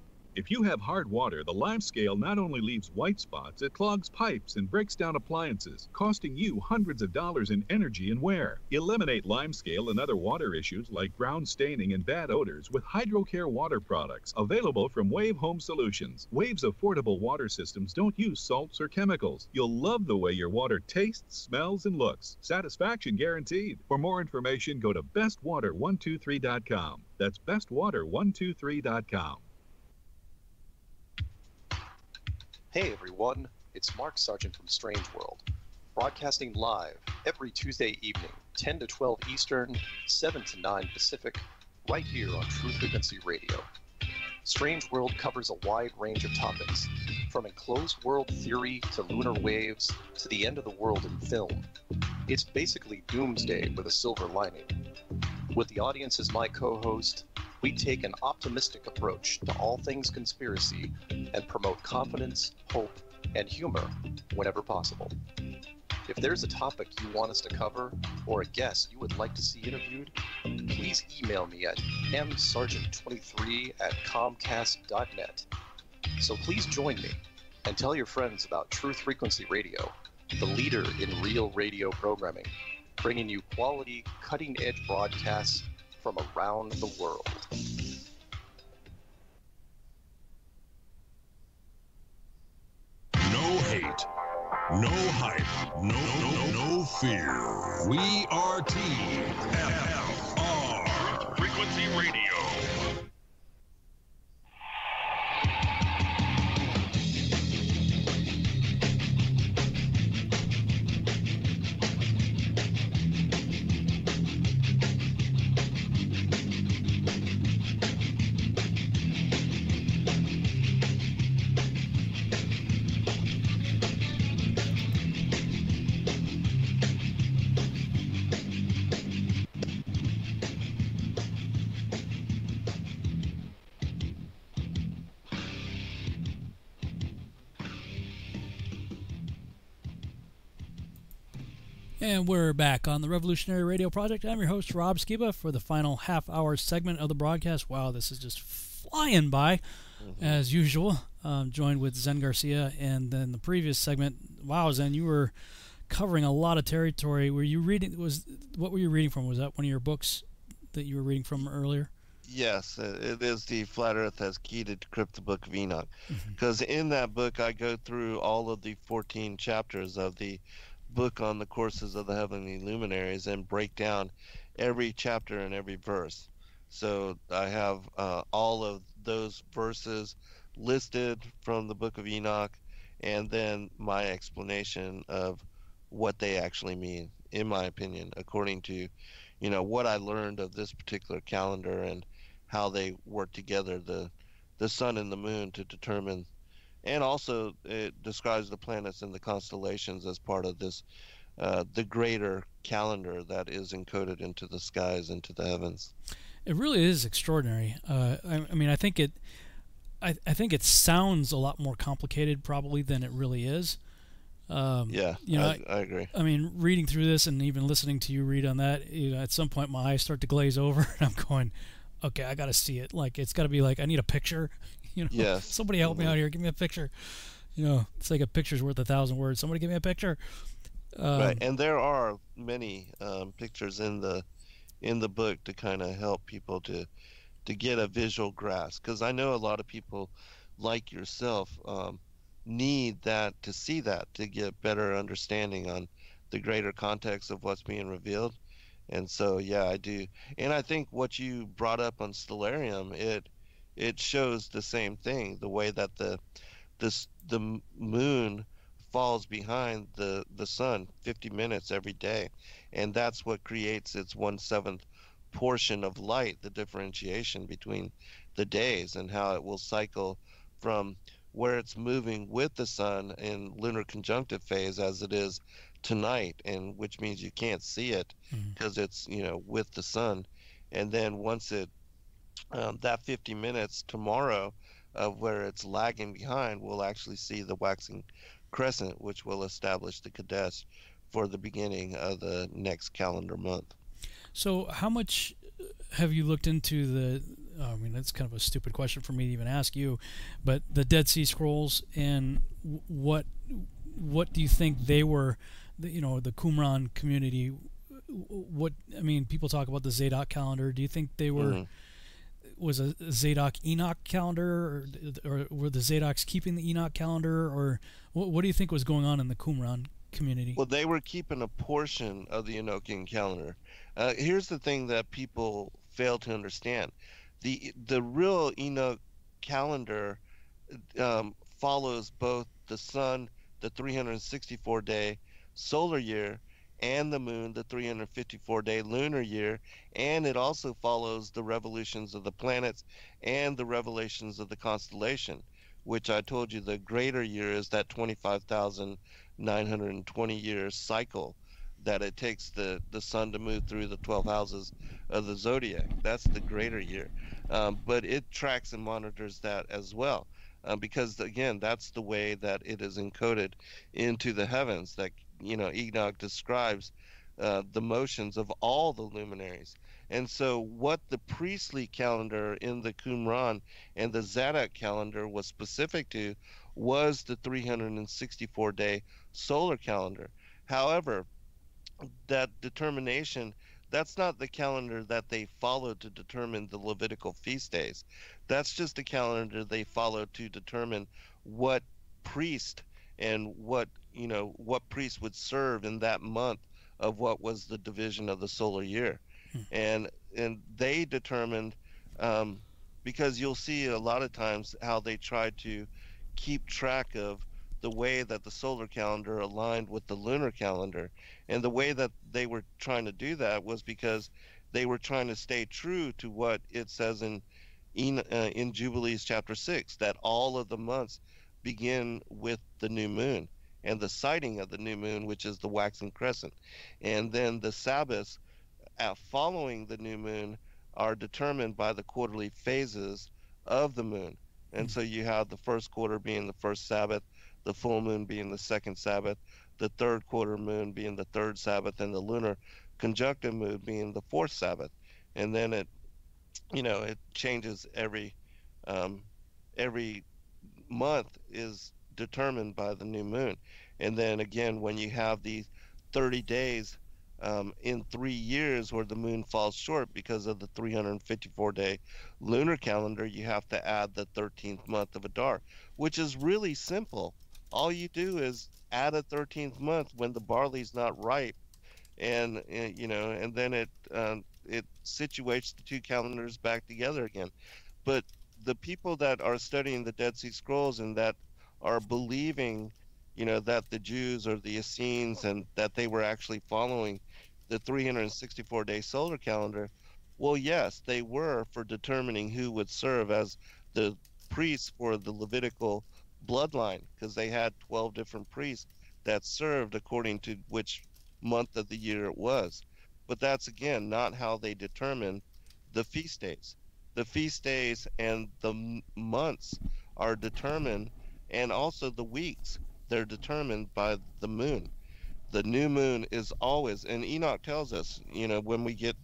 If you have hard water, the lime scale not only leaves white spots, it clogs pipes and breaks down appliances, costing you hundreds of dollars in energy and wear. Eliminate lime scale and other water issues like ground staining and bad odors with HydroCare water products available from Wave Home Solutions. Wave's affordable water systems don't use salts or chemicals. You'll love the way your water tastes, smells, and looks. Satisfaction guaranteed. For more information, go to bestwater123.com. That's bestwater123.com. Hey everyone, it's Mark Sargent from Strange World, broadcasting live every Tuesday evening, 10 to 12 Eastern, 7 to 9 Pacific, right here on Truth Frequency Radio. Strange World covers a wide range of topics, from enclosed world theory to lunar waves to the end of the world in film. It's basically doomsday with a silver lining. With the audience as my co host, we take an optimistic approach to all things conspiracy and promote confidence, hope, and humor whenever possible. If there's a topic you want us to cover or a guest you would like to see interviewed, please email me at msargent23 at comcast.net. So please join me and tell your friends about Truth Frequency Radio, the leader in real radio programming, bringing you quality, cutting edge broadcasts from around the world. No hate, no hype, no no no fear. We are TFR. Frequency Radio. We're back on the Revolutionary Radio Project. I'm your host, Rob Skiba, for the final half hour segment of the broadcast. Wow, this is just flying by, mm-hmm. as usual. Um, joined with Zen Garcia. And then the previous segment, wow, Zen, you were covering a lot of territory. Were you reading, was what were you reading from? Was that one of your books that you were reading from earlier? Yes, it is the Flat Earth has key to decrypt the Book of Enoch. Because mm-hmm. in that book, I go through all of the 14 chapters of the book on the courses of the heavenly luminaries and break down every chapter and every verse. So I have uh, all of those verses listed from the book of Enoch and then my explanation of what they actually mean, in my opinion, according to, you know, what I learned of this particular calendar and how they work together, the the sun and the moon to determine and also it describes the planets and the constellations as part of this uh, the greater calendar that is encoded into the skies into the heavens. It really is extraordinary. Uh, I, I, mean i think it I, I think it sounds a lot more complicated probably than it really is. Um, yeah you know I, I, agree. I mean reading through this and even listening to you read on that you know, at some point my eyes start to glaze over and i'm going okay i gotta see it. Like it's gotta be like i need a picture You know, yes. somebody help me out here. Give me a picture. You know, it's like a picture's worth a thousand words. Somebody give me a picture. Um, right, and there are many um, pictures in the in the book to kind of help people to to get a visual grasp. Because I know a lot of people, like yourself, um, need that to see that to get better understanding on the greater context of what's being revealed. And so, yeah, I do. And I think what you brought up on Stellarium, it it shows the same thing. The way that the this the moon falls behind the the sun 50 minutes every day, and that's what creates its one seventh portion of light. The differentiation between the days and how it will cycle from where it's moving with the sun in lunar conjunctive phase as it is tonight and which means you can't see it because mm-hmm. it's you know with the sun and then once it um, that 50 minutes tomorrow of where it's lagging behind, we'll actually see the waxing crescent, which will establish the Chodesh for the beginning of the next calendar month. So, how much have you looked into the? I mean, that's kind of a stupid question for me to even ask you, but the Dead Sea Scrolls and what what do you think they were? You know, the Qumran community. What I mean, people talk about the Zadok calendar. Do you think they were? Mm-hmm was a Zadok Enoch calendar, or, or, were the Zadoks keeping the Enoch calendar, or what, what do you think was going on in the Qumran community? Well, they were keeping a portion of the Enochian calendar. Uh, here's the thing that people fail to understand: the the real Enoch calendar um, follows both the sun, the 364 day solar year, and the moon, the 354 day lunar year, and it also follows the revolutions of the planets and the revelations of the constellation, which I told you the greater year is that 25,920 year cycle that it takes the, the sun to move through the 12 houses of the zodiac. That's the greater year. Um, but it tracks and monitors that as well. Uh, because again, that's the way that it is encoded into the heavens. That you know, Enoch describes uh, the motions of all the luminaries. And so, what the priestly calendar in the Qumran and the Zadok calendar was specific to was the 364 day solar calendar. However, that determination that's not the calendar that they followed to determine the Levitical feast days. That's just the calendar they followed to determine what priest and what you know what priest would serve in that month of what was the division of the solar year, hmm. and and they determined um, because you'll see a lot of times how they tried to keep track of the way that the solar calendar aligned with the lunar calendar. And the way that they were trying to do that was because they were trying to stay true to what it says in in, uh, in Jubilees chapter 6 that all of the months begin with the new moon and the sighting of the new moon, which is the waxing crescent. And then the Sabbaths uh, following the new moon are determined by the quarterly phases of the moon. And so you have the first quarter being the first Sabbath, the full moon being the second Sabbath, the third quarter moon being the third Sabbath, and the lunar conjunctive moon being the fourth Sabbath. And then it, you know, it changes every um, every month is determined by the new moon. And then again, when you have these 30 days um, in three years where the moon falls short because of the 354 day lunar calendar, you have to add the 13th month of Adar, which is really simple all you do is add a 13th month when the barley's not ripe and, and uh, you know and then it um, it situates the two calendars back together again but the people that are studying the dead sea scrolls and that are believing you know that the jews or the essenes and that they were actually following the 364 day solar calendar well yes they were for determining who would serve as the priests for the levitical bloodline because they had 12 different priests that served according to which month of the year it was. But that's again not how they determine the feast days. The feast days and the months are determined, and also the weeks, they're determined by the moon. The new moon is always, and Enoch tells us, you know, when we get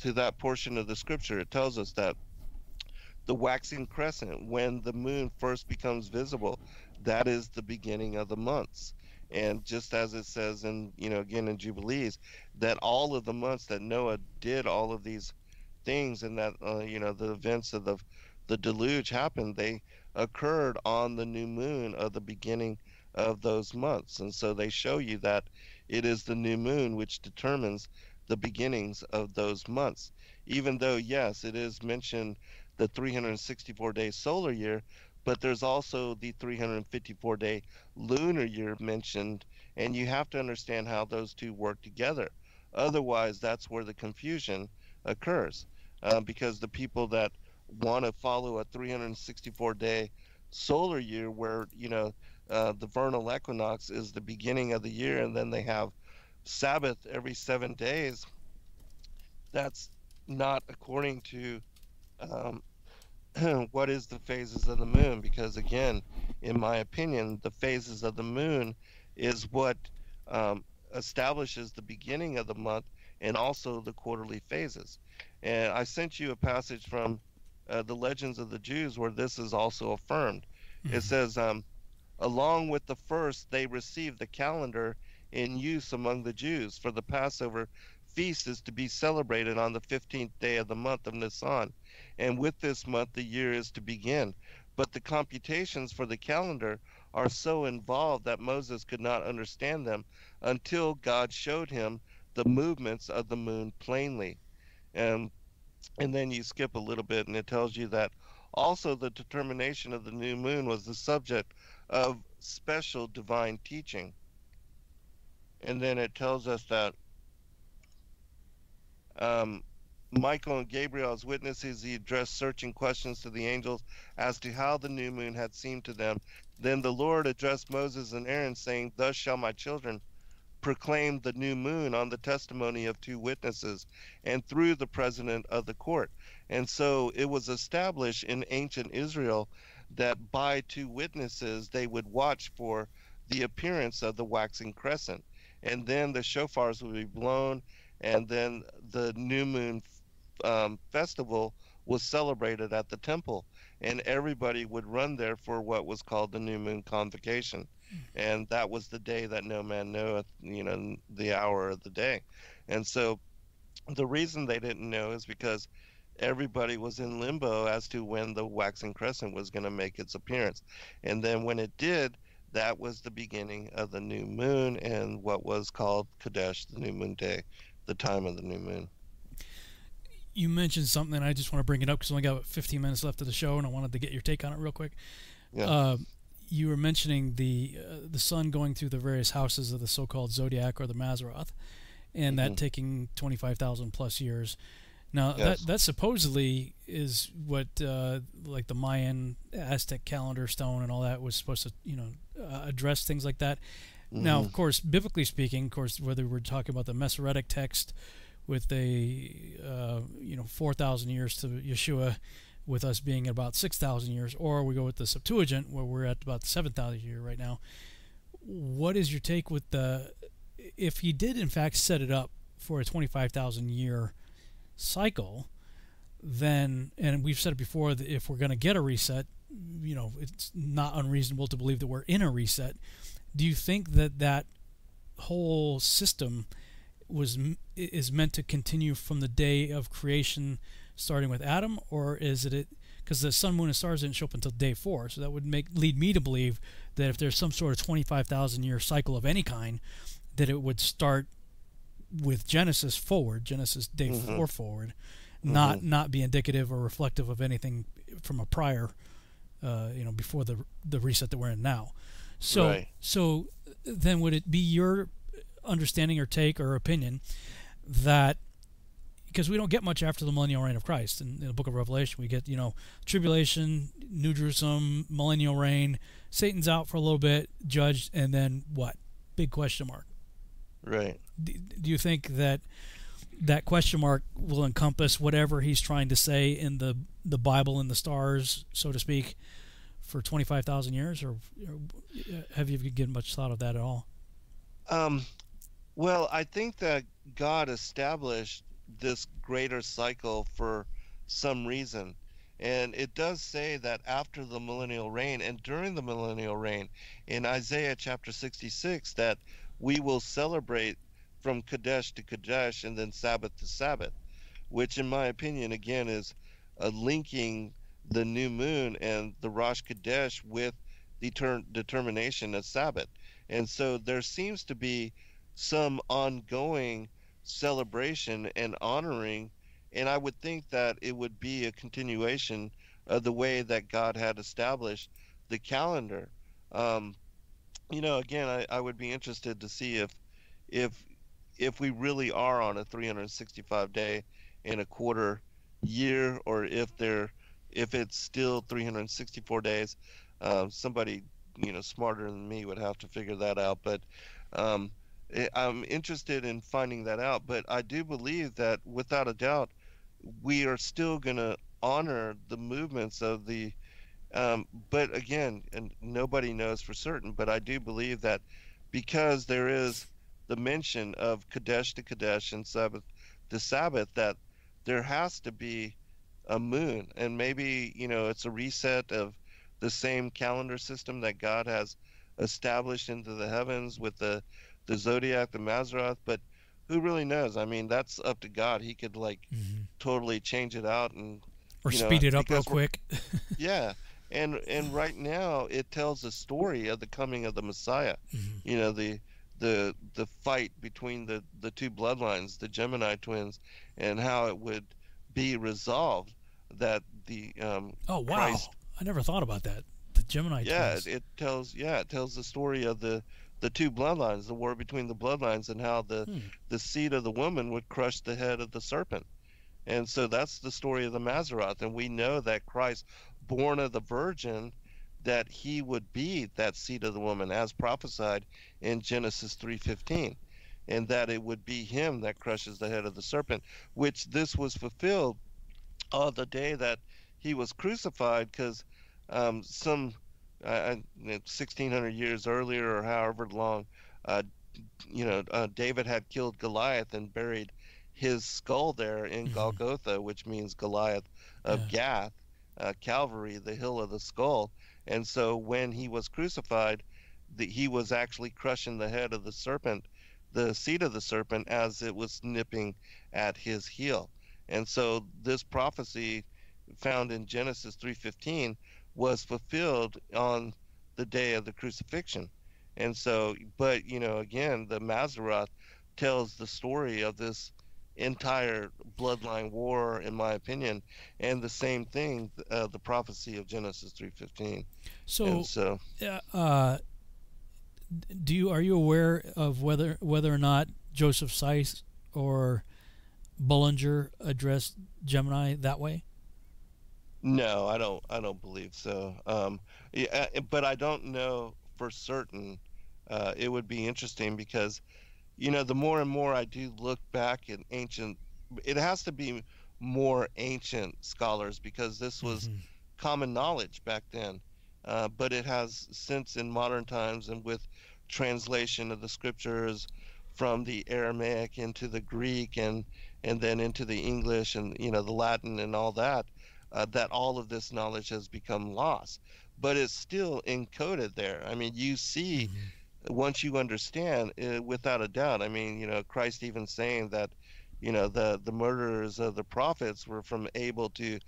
to that portion of the scripture, it tells us that the waxing crescent, when the moon first becomes visible, that is the beginning of the months. And just as it says in, you know, again in Jubilees, that all of the months that Noah did all of these things and that, uh, you know, the events of the, the deluge happened, they occurred on the new moon of the beginning of those months. And so they show you that it is the new moon which determines the beginnings of those months. Even though, yes, it is mentioned the 364 day solar year, but there's also the 354 day lunar year mentioned, and you have to understand how those two work together. Otherwise, that's where the confusion occurs uh, because the people that want to follow a 364 day solar year where you know uh, the vernal equinox is the beginning of the year and then they have sabbath every seven days that's not according to um, what is the phases of the moon. Because again in my opinion the phases of the moon is what um, establishes the beginning of the month and also the quarterly phases. And i sent you a passage from uh, the legends of the jews where this is also affirmed mm-hmm. it says um, along with the first they received the calendar in use among the jews for the passover feast is to be celebrated on the 15th day of the month of Nisan, and with this month the year is to begin. But the computations for the calendar are so involved that Moses could not understand them until God showed him the movements of the moon plainly. And and then you skip a little bit and it tells you that also the determination of the new moon was the subject of special divine teaching. And then it tells us that Um, Michael and Gabriel as witnesses, he addressed searching questions to the angels as to how the new moon had seemed to them. Then the Lord addressed Moses and Aaron, saying, Thus shall my children proclaim the new moon on the testimony of two witnesses and through the president of the court. And so it was established in ancient Israel that by two witnesses they would watch for the appearance of the waxing crescent. And then the shofars would be blown, and then the new moon um, festival was celebrated at the temple, and everybody would run there for what was called the new moon convocation, and that was the day that no man knoweth, you know, the hour of the day, and so the reason they didn't know is because everybody was in limbo as to when the waxing crescent was going to make its appearance, and then when it did. That was the beginning of the new moon and what was called Chodesh, the new moon day, the time of the new moon you mentioned something, and I just want to bring it up because we only got 15 minutes left of the show, and I wanted to get your take on it real quick. Yeah. Uh, you were mentioning the uh, the sun going through the various houses of the so-called zodiac or the Mazzaroth, and Mm-hmm. that taking 25,000 plus years. Now Yes. that that supposedly is what uh, like the Mayan Aztec calendar stone and all that was supposed to you know uh, address things like that. Now, Mhm. of course, biblically speaking, of course, whether we're talking about the Masoretic text with a uh, you know 4,000 years to Yeshua, with us being at about 6,000 years, or we go with the Septuagint where we're at about 7,000 year right now. What is your take with the if he did in fact set it up for a 25,000 year cycle? Then, and we've said it before, that if we're going to get a reset, you know, it's not unreasonable to believe that we're in a reset. Do you think that that whole system was is meant to continue from the day of creation, starting with Adam, or is it because the sun, moon, and stars didn't show up until day four? So that would make lead me to believe that if there's some sort of 25,000 year cycle of any kind, that it would start with Genesis forward, Genesis day Mhm. four forward, not Mhm. not be indicative or reflective of anything from a prior, uh, you know, before the the reset that we're in now. So Right. so then would it be your understanding or take or opinion that because we don't get much after the millennial reign of Christ. In, in the book of Revelation we get you know tribulation New Jerusalem millennial reign Satan's out for a little bit judged and then what? Big question mark. Right. do, do you think that that question mark will encompass whatever he's trying to say in the the Bible and the stars so to speak for 25,000 years or, or have you given much thought of that at all? Um, well, I think that God established this greater cycle for some reason. And it does say that after the millennial reign and during the millennial reign, in Isaiah chapter 66, that we will celebrate from Chodesh to Chodesh and then Sabbath to Sabbath, which, in my opinion, again, is uh, linking the new moon and the Rosh Chodesh with the ter- determination of Sabbath. And so there seems to be some ongoing celebration and honoring. And I would think that it would be a continuation of the way that God had established the calendar. Um, you know, again, I, I would be interested to see if, if, if we really are on a 365 day and a quarter year, or if they're, if it's still 364 days. Um, somebody you know smarter than me would have to figure that out but um, i'm interested in finding that out but i do believe that without a doubt we are still going to honor the movements of the um, but again and nobody knows for certain but i do believe that because there is the mention of chodesh to chodesh and sabbath to sabbath that there has to be a moon and maybe you know it's a reset of the same calendar system that God has established into the heavens with the the zodiac, the Mazzaroth, but who really knows? I mean, that's up to God. He could like totally change it out and or you know, speed it up real quick yeah, and and right now it tells the story of the coming of the Messiah. You know the the the fight between the the two bloodlines, the Gemini twins, and how it would be resolved that the um, oh wow Christ I never thought about that the Gemini yeah twins. it tells yeah it tells the story of the the two bloodlines, the war between the bloodlines, and how the Hmm. the seed of the woman would crush the head of the serpent. And so that's the story of the Mazzaroth. And we know that Christ, born of the Virgin, that he would be that seed of the woman, as prophesied in Genesis 3:15, and that it would be him that crushes the head of the serpent. Which this was fulfilled on the day that he was crucified, because um, some uh, 1600 years earlier or however long, uh, you know, uh, David had killed Goliath and buried his skull there in Golgotha, which means Goliath of Gath, uh, Calvary, the hill of the skull. And so when he was crucified, the, he was actually crushing the head of the serpent, the seed of the serpent, as it was nipping at his heel. And so this prophecy found in Genesis 3:15 was fulfilled on the day of the crucifixion. And so, but you know, again, the Mazzaroth tells the story of this entire bloodline war, in my opinion, and the same thing, uh, the prophecy of Genesis 3:15. So, And so uh, do you are you aware of whether whether or not Joseph Seiss or Bullinger addressed Gemini that way? No, I don't. I don't believe so. Um, yeah, uh, but I don't know for certain. Uh, it would be interesting because, you know, the more and more I do look back at ancient, it has to be more ancient scholars because this was common knowledge back then. Uh, but it has since in modern times and with translation of the scriptures from the Aramaic into the Greek and and then into the English and you know the Latin and all that uh, that all of this knowledge has become lost but it's still encoded there. I mean you see once you understand uh, without a doubt i mean you know christ even saying that you know the the murderers of the prophets were from abel to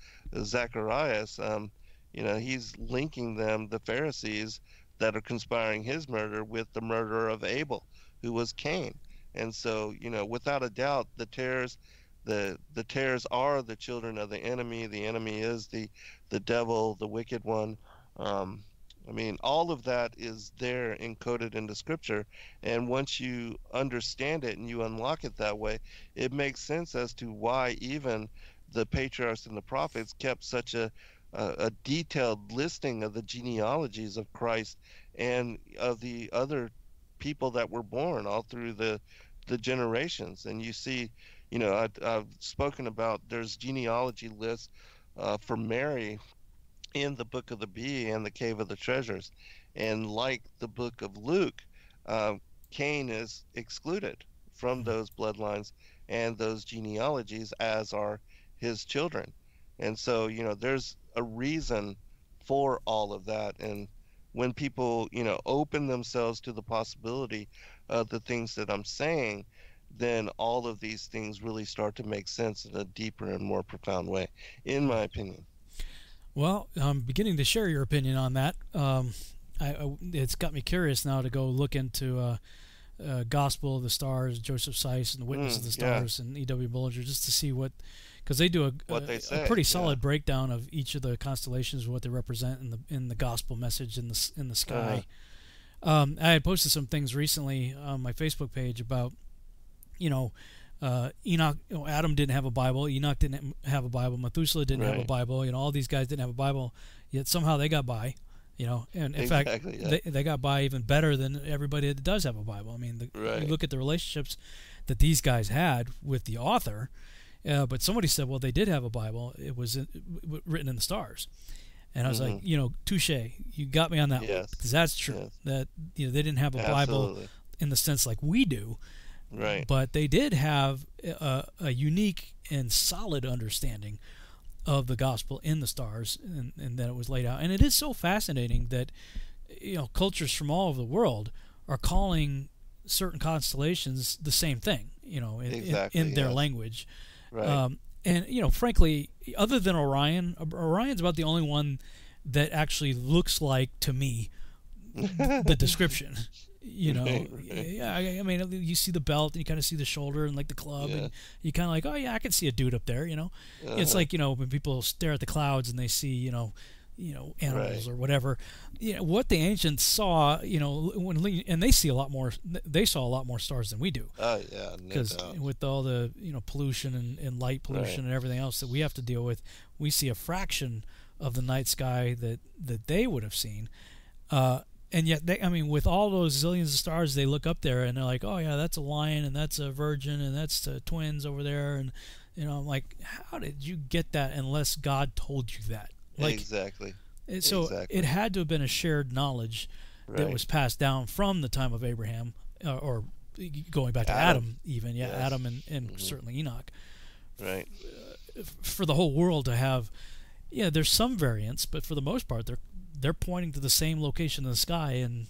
zacharias um, you know he's linking them the pharisees that are conspiring his murder with the murder of abel who was cain. And so you know without a doubt the tares the the tares are the children of the enemy. The enemy is the the devil the wicked one. Um, i mean all of that is there encoded into scripture. And once you understand it and you unlock it that way it makes sense as to why even the patriarchs and the prophets kept such a a, a detailed listing of the genealogies of christ and of the other people that were born all through the the generations. And you see you know I, i've spoken about there's genealogy lists uh, for mary in the book of the bee and the cave of the treasures. And like the book of luke uh, cain is excluded from those bloodlines and those genealogies as are his children. And so you know there's a reason for all of that. And when people you know open themselves to the possibility of the things that i'm saying then all of these things really start to make sense in a deeper and more profound way in my opinion Well, I'm beginning to share your opinion on that. Um, I, I, it's got me curious now to go look into uh, uh, Gospel of the Stars, Joseph Seiss, and the Witness Mm, of the yeah. Stars, and E.W. Bullinger, just to see what, because they do a, What a, they a say, pretty yeah. solid breakdown of each of the constellations, what they represent in the in the gospel message in the in the sky. Um, I had posted some things recently on my Facebook page about, you know, uh, Enoch, you know, Adam didn't have a Bible, Enoch didn't have a Bible, Methuselah didn't have a Bible, you know, all these guys didn't have a Bible, yet somehow they got by, you know, and in fact, yeah. they, they got by even better than everybody that does have a Bible. I mean, the, Right. you look at the relationships that these guys had with the author, uh, but somebody said, well, they did have a Bible, it was in, w- written in the stars. And I was like, Mhm. you know, touche. You got me on that one because that's true. That you know they didn't have a Bible in the sense like we do, Right. But they did have a, a unique and solid understanding of the gospel in the stars, and, and that it was laid out. And it is so fascinating that you know cultures from all over the world are calling certain constellations the same thing. You know, in, in- Exactly, in, their yes. language. Right. Um, and you know, frankly, other than Orion, Orion's about the only one that actually looks like to me the description. You know, Right, right. yeah. I, I mean, you see the belt, and you kind of see the shoulder and like the club, Yeah. and you kind of like, oh yeah, I can see a dude up there. You know, it's Uh-huh. like you know when people stare at the clouds and they see you know you know animals Right. or whatever. You know, what the ancients saw, you know, when and they see a lot more. They saw a lot more stars than we do. Oh yeah, Because doubt. with all the you know pollution and, and light pollution and everything else that we have to deal with, we see a fraction of the night sky that that they would have seen. Uh, and yet, they, I mean, with all those zillions of stars, they look up there and they're like, "Oh yeah, that's a lion, and that's a virgin, and that's the twins over there." And you know, I'm like, "How did you get that unless God told you that?" Like, exactly. it- so exactly. it had to have been a shared knowledge that was passed down from the time of Abraham, uh, or going back to Adam, Adam. even yeah, Yes. Adam and, and Mhm. certainly Enoch. Right. For the whole world to have, yeah, there's some variance, but for the most part, they're they're pointing to the same location in the sky and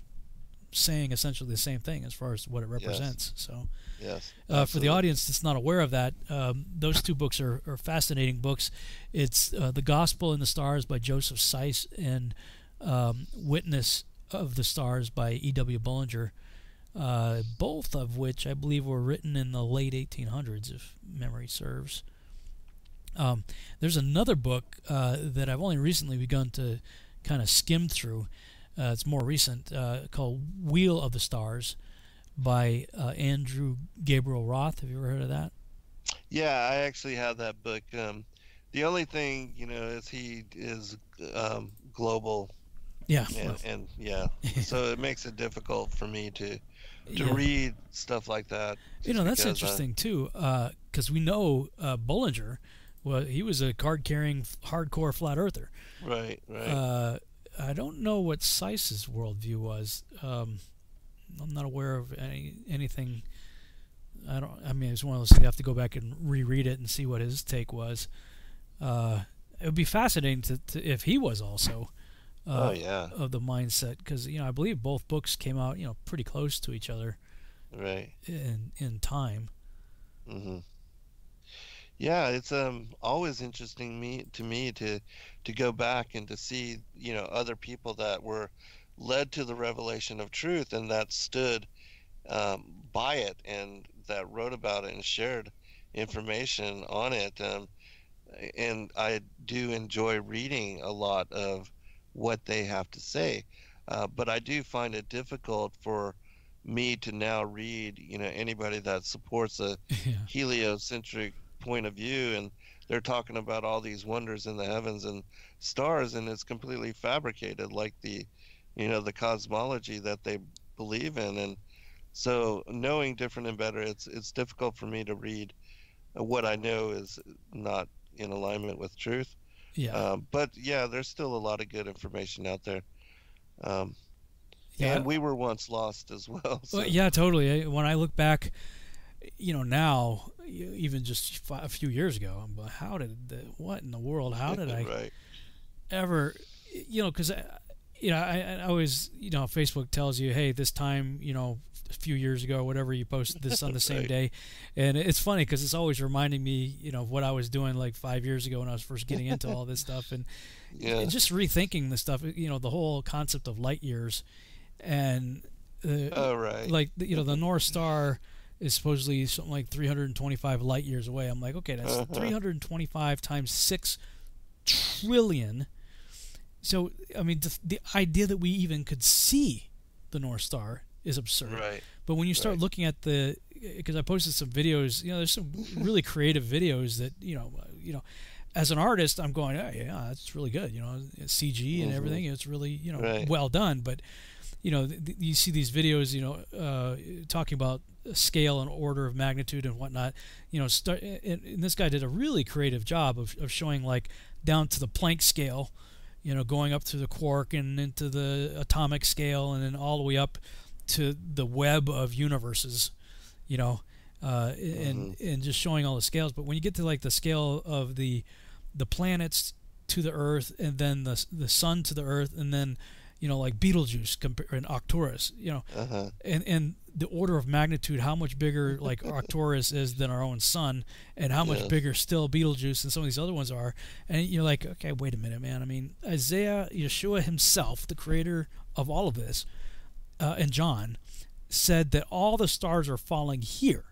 saying essentially the same thing as far as what it represents. So, Yes, uh, for the audience that's not aware of that, um, those two books are, are fascinating books. It's uh, The Gospel in the Stars by Joseph Seiss and um, Witness of the Stars by E.W. Bullinger, uh, both of which I believe were written in the late 1800s, if memory serves. Um, there's another book uh, that I've only recently begun to kind of skimmed through. Uh, it's more recent, uh, called Wheel of the Stars by uh, Andrew Gabriel Roth. Have you ever heard of that? Yeah, I actually have that book. Um, the only thing, you know, is he is um, global. Yeah, And, and yeah, so it makes it difficult for me to to Yeah. read stuff like that. You know, that's uh, interesting too, because we know uh, Bullinger. Well, he was a card-carrying, hardcore flat earther. Right, right. Uh, I don't know what Seiss's worldview was. Um, I'm not aware of any anything. I don't. I mean, it's one of those things you have to go back and reread it and see what his take was. Uh, it would be fascinating to, to if he was also. Uh, Oh, yeah. Of the mindset, because you know, I believe both books came out, you know, pretty close to each other. Right. In in time. hmm Yeah, it's um always interesting me to me to to go back and to see you know other people that were led to the revelation of truth and that stood um, by it and that wrote about it and shared information on it. Um, and I do enjoy reading a lot of what they have to say, uh, but I do find it difficult for me to now read, you know, anybody that supports a heliocentric point of view and they're talking about all these wonders in the heavens and stars and it's completely fabricated like the you know the cosmology that they believe in and so knowing different and better it's it's difficult for me to read what i know is not in alignment with truth Yeah. um, but yeah there's still a lot of good information out there um, Yeah. and we were once lost as well so. Well, yeah, totally. When I look back, you know, now, even just a few years ago, I'm how did, the, what in the world, how did I Right. ever, you know, because, you know, I, I always, you know, Facebook tells you, hey, this time, you know, a few years ago, whatever, you posted this on the same day, and it's funny because it's always reminding me, you know, of what I was doing like five years ago when I was first getting into all this stuff, and Yeah. and just rethinking the stuff, you know, the whole concept of light years, and uh, Oh, right. like the- you know, the North Star is supposedly something like 325 light years away. I'm like, okay, that's Uh-huh. 325 times six trillion. So I mean, the, the idea that we even could see the North Star is absurd. Right. But when you start Right. looking at the, because I posted some videos, you know, there's some really creative videos that you know, uh, you know, as an artist, I'm going, oh, yeah, that's really good. You know, CG and Mhm. everything. It's really you know Right. well done. But you know, th- th- you see these videos, you know, uh, talking about scale and order of magnitude and whatnot. You know, start, and, and this guy did a really creative job of, of showing like down to the Planck scale, you know, going up to the quark and into the atomic scale, and then all the way up to the web of universes. You know, uh, and and just showing all the scales. But when you get to like the scale of the the planets to the Earth, and then the the sun to the Earth, and then you know like Betelgeuse compa- and Arcturus, you know, Uh-huh. and and the order of magnitude, how much bigger like Arcturus is than our own sun, and how much Yes. bigger still Betelgeuse and some of these other ones are, and you're like, okay, wait a minute, man. I mean, Isaiah, Yeshua himself, the creator of all of this, uh, and John, said that all the stars are falling here.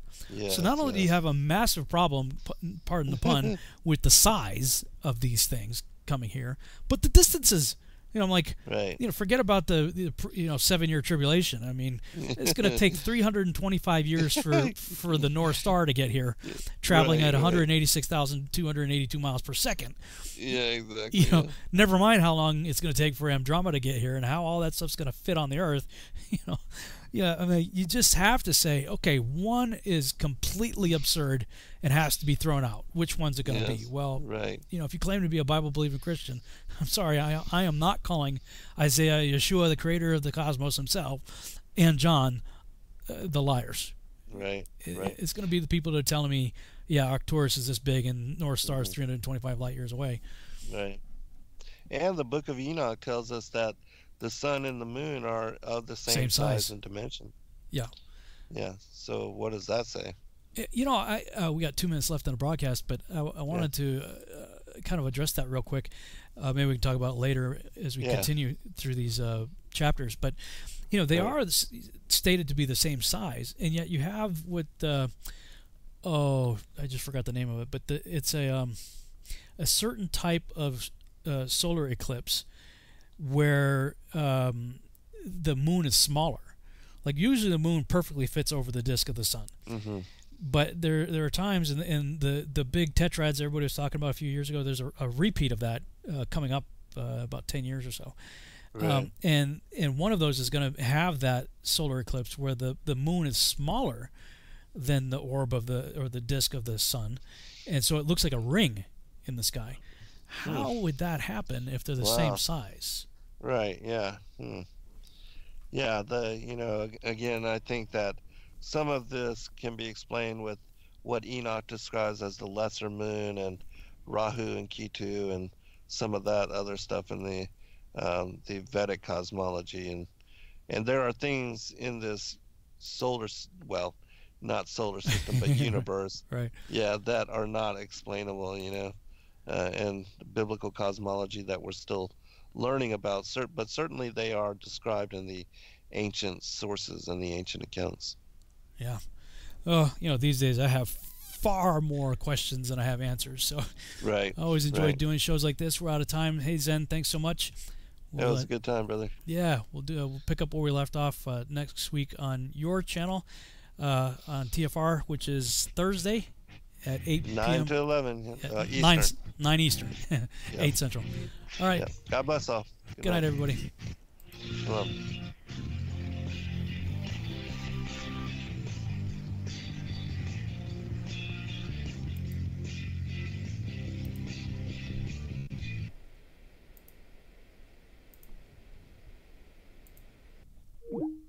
So not only do you have a massive problem, pardon the pun, with the size of these things, coming here, but the distances. You know, I'm like, right. you know, forget about the, the you know seven year tribulation. I mean, it's going to take 325 years for for the North Star to get here, traveling Right, at right. 186,282 miles per second. Yeah, exactly. You know, yeah. never mind how long it's going to take for Andromeda to get here and how all that stuff's going to fit on the Earth. You know, yeah, I mean, you just have to say, okay, one is completely absurd and has to be thrown out. Which one's it going to be? Well, right. you know, if you claim to be a Bible believing Christian, I'm sorry, I, I am not calling Isaiah, Yeshua, the creator of the cosmos himself, and John, uh, the liars. Right. It- Right. It's going to be the people that are telling me, yeah, Arcturus is this big and North Star Mm-hmm. is 325 light years away. Right. And the Book of Enoch tells us that the sun and the moon are of the same, Same size. size and dimension. Yeah. Yeah. So what does that say? Eh, You know, I uh, we got two minutes left in the broadcast, but I, I wanted to uh, kind of address that real quick. Uh, maybe we can talk about it later as we Yeah. continue through these uh, chapters. But you know, they Right. are stated to be the same size, and yet you have what uh, oh, I just forgot the name of it, but the, it's a um, a certain type of uh, solar eclipse where um, the moon is smaller. Like usually, the moon perfectly fits over the disk of the sun Mm-hmm. but there there are times in, in the the big tetrads everybody was talking about a few years ago. There's a, a repeat of that uh, coming up uh, about ten years or so, Right. um, and and one of those is going to have that solar eclipse where the the moon is smaller than the orb of the or the disk of the sun, and so it looks like a ring in the sky. How would that happen if they're the Wow. same size? Right. Yeah. Hmm. Yeah. The you know again I think that some of this can be explained with what Enoch describes as the lesser moon and Rahu and Ketu and some of that other stuff in the um, the Vedic cosmology and and there are things in this solar well not solar system but universe Right. yeah that are not explainable you know uh, and biblical cosmology that we're still learning about but certainly they are described in the ancient sources and the ancient accounts Yeah. Oh, you know, these days I have far more questions than I have answers. So Right, I always enjoy right. doing shows like this. We're out of time. Hey Zen, thanks so much. it was uh, a good time brother Yeah, we'll do. We'll pick up where we left off uh, next week on your channel uh, on TFR, which is Thursday at 8 9 p.m. to 11 uh, Eastern. 9, 9 Eastern, yeah. 8 Central. All right. Yeah. God bless all. Good, Good night, night, everybody. Shalom. you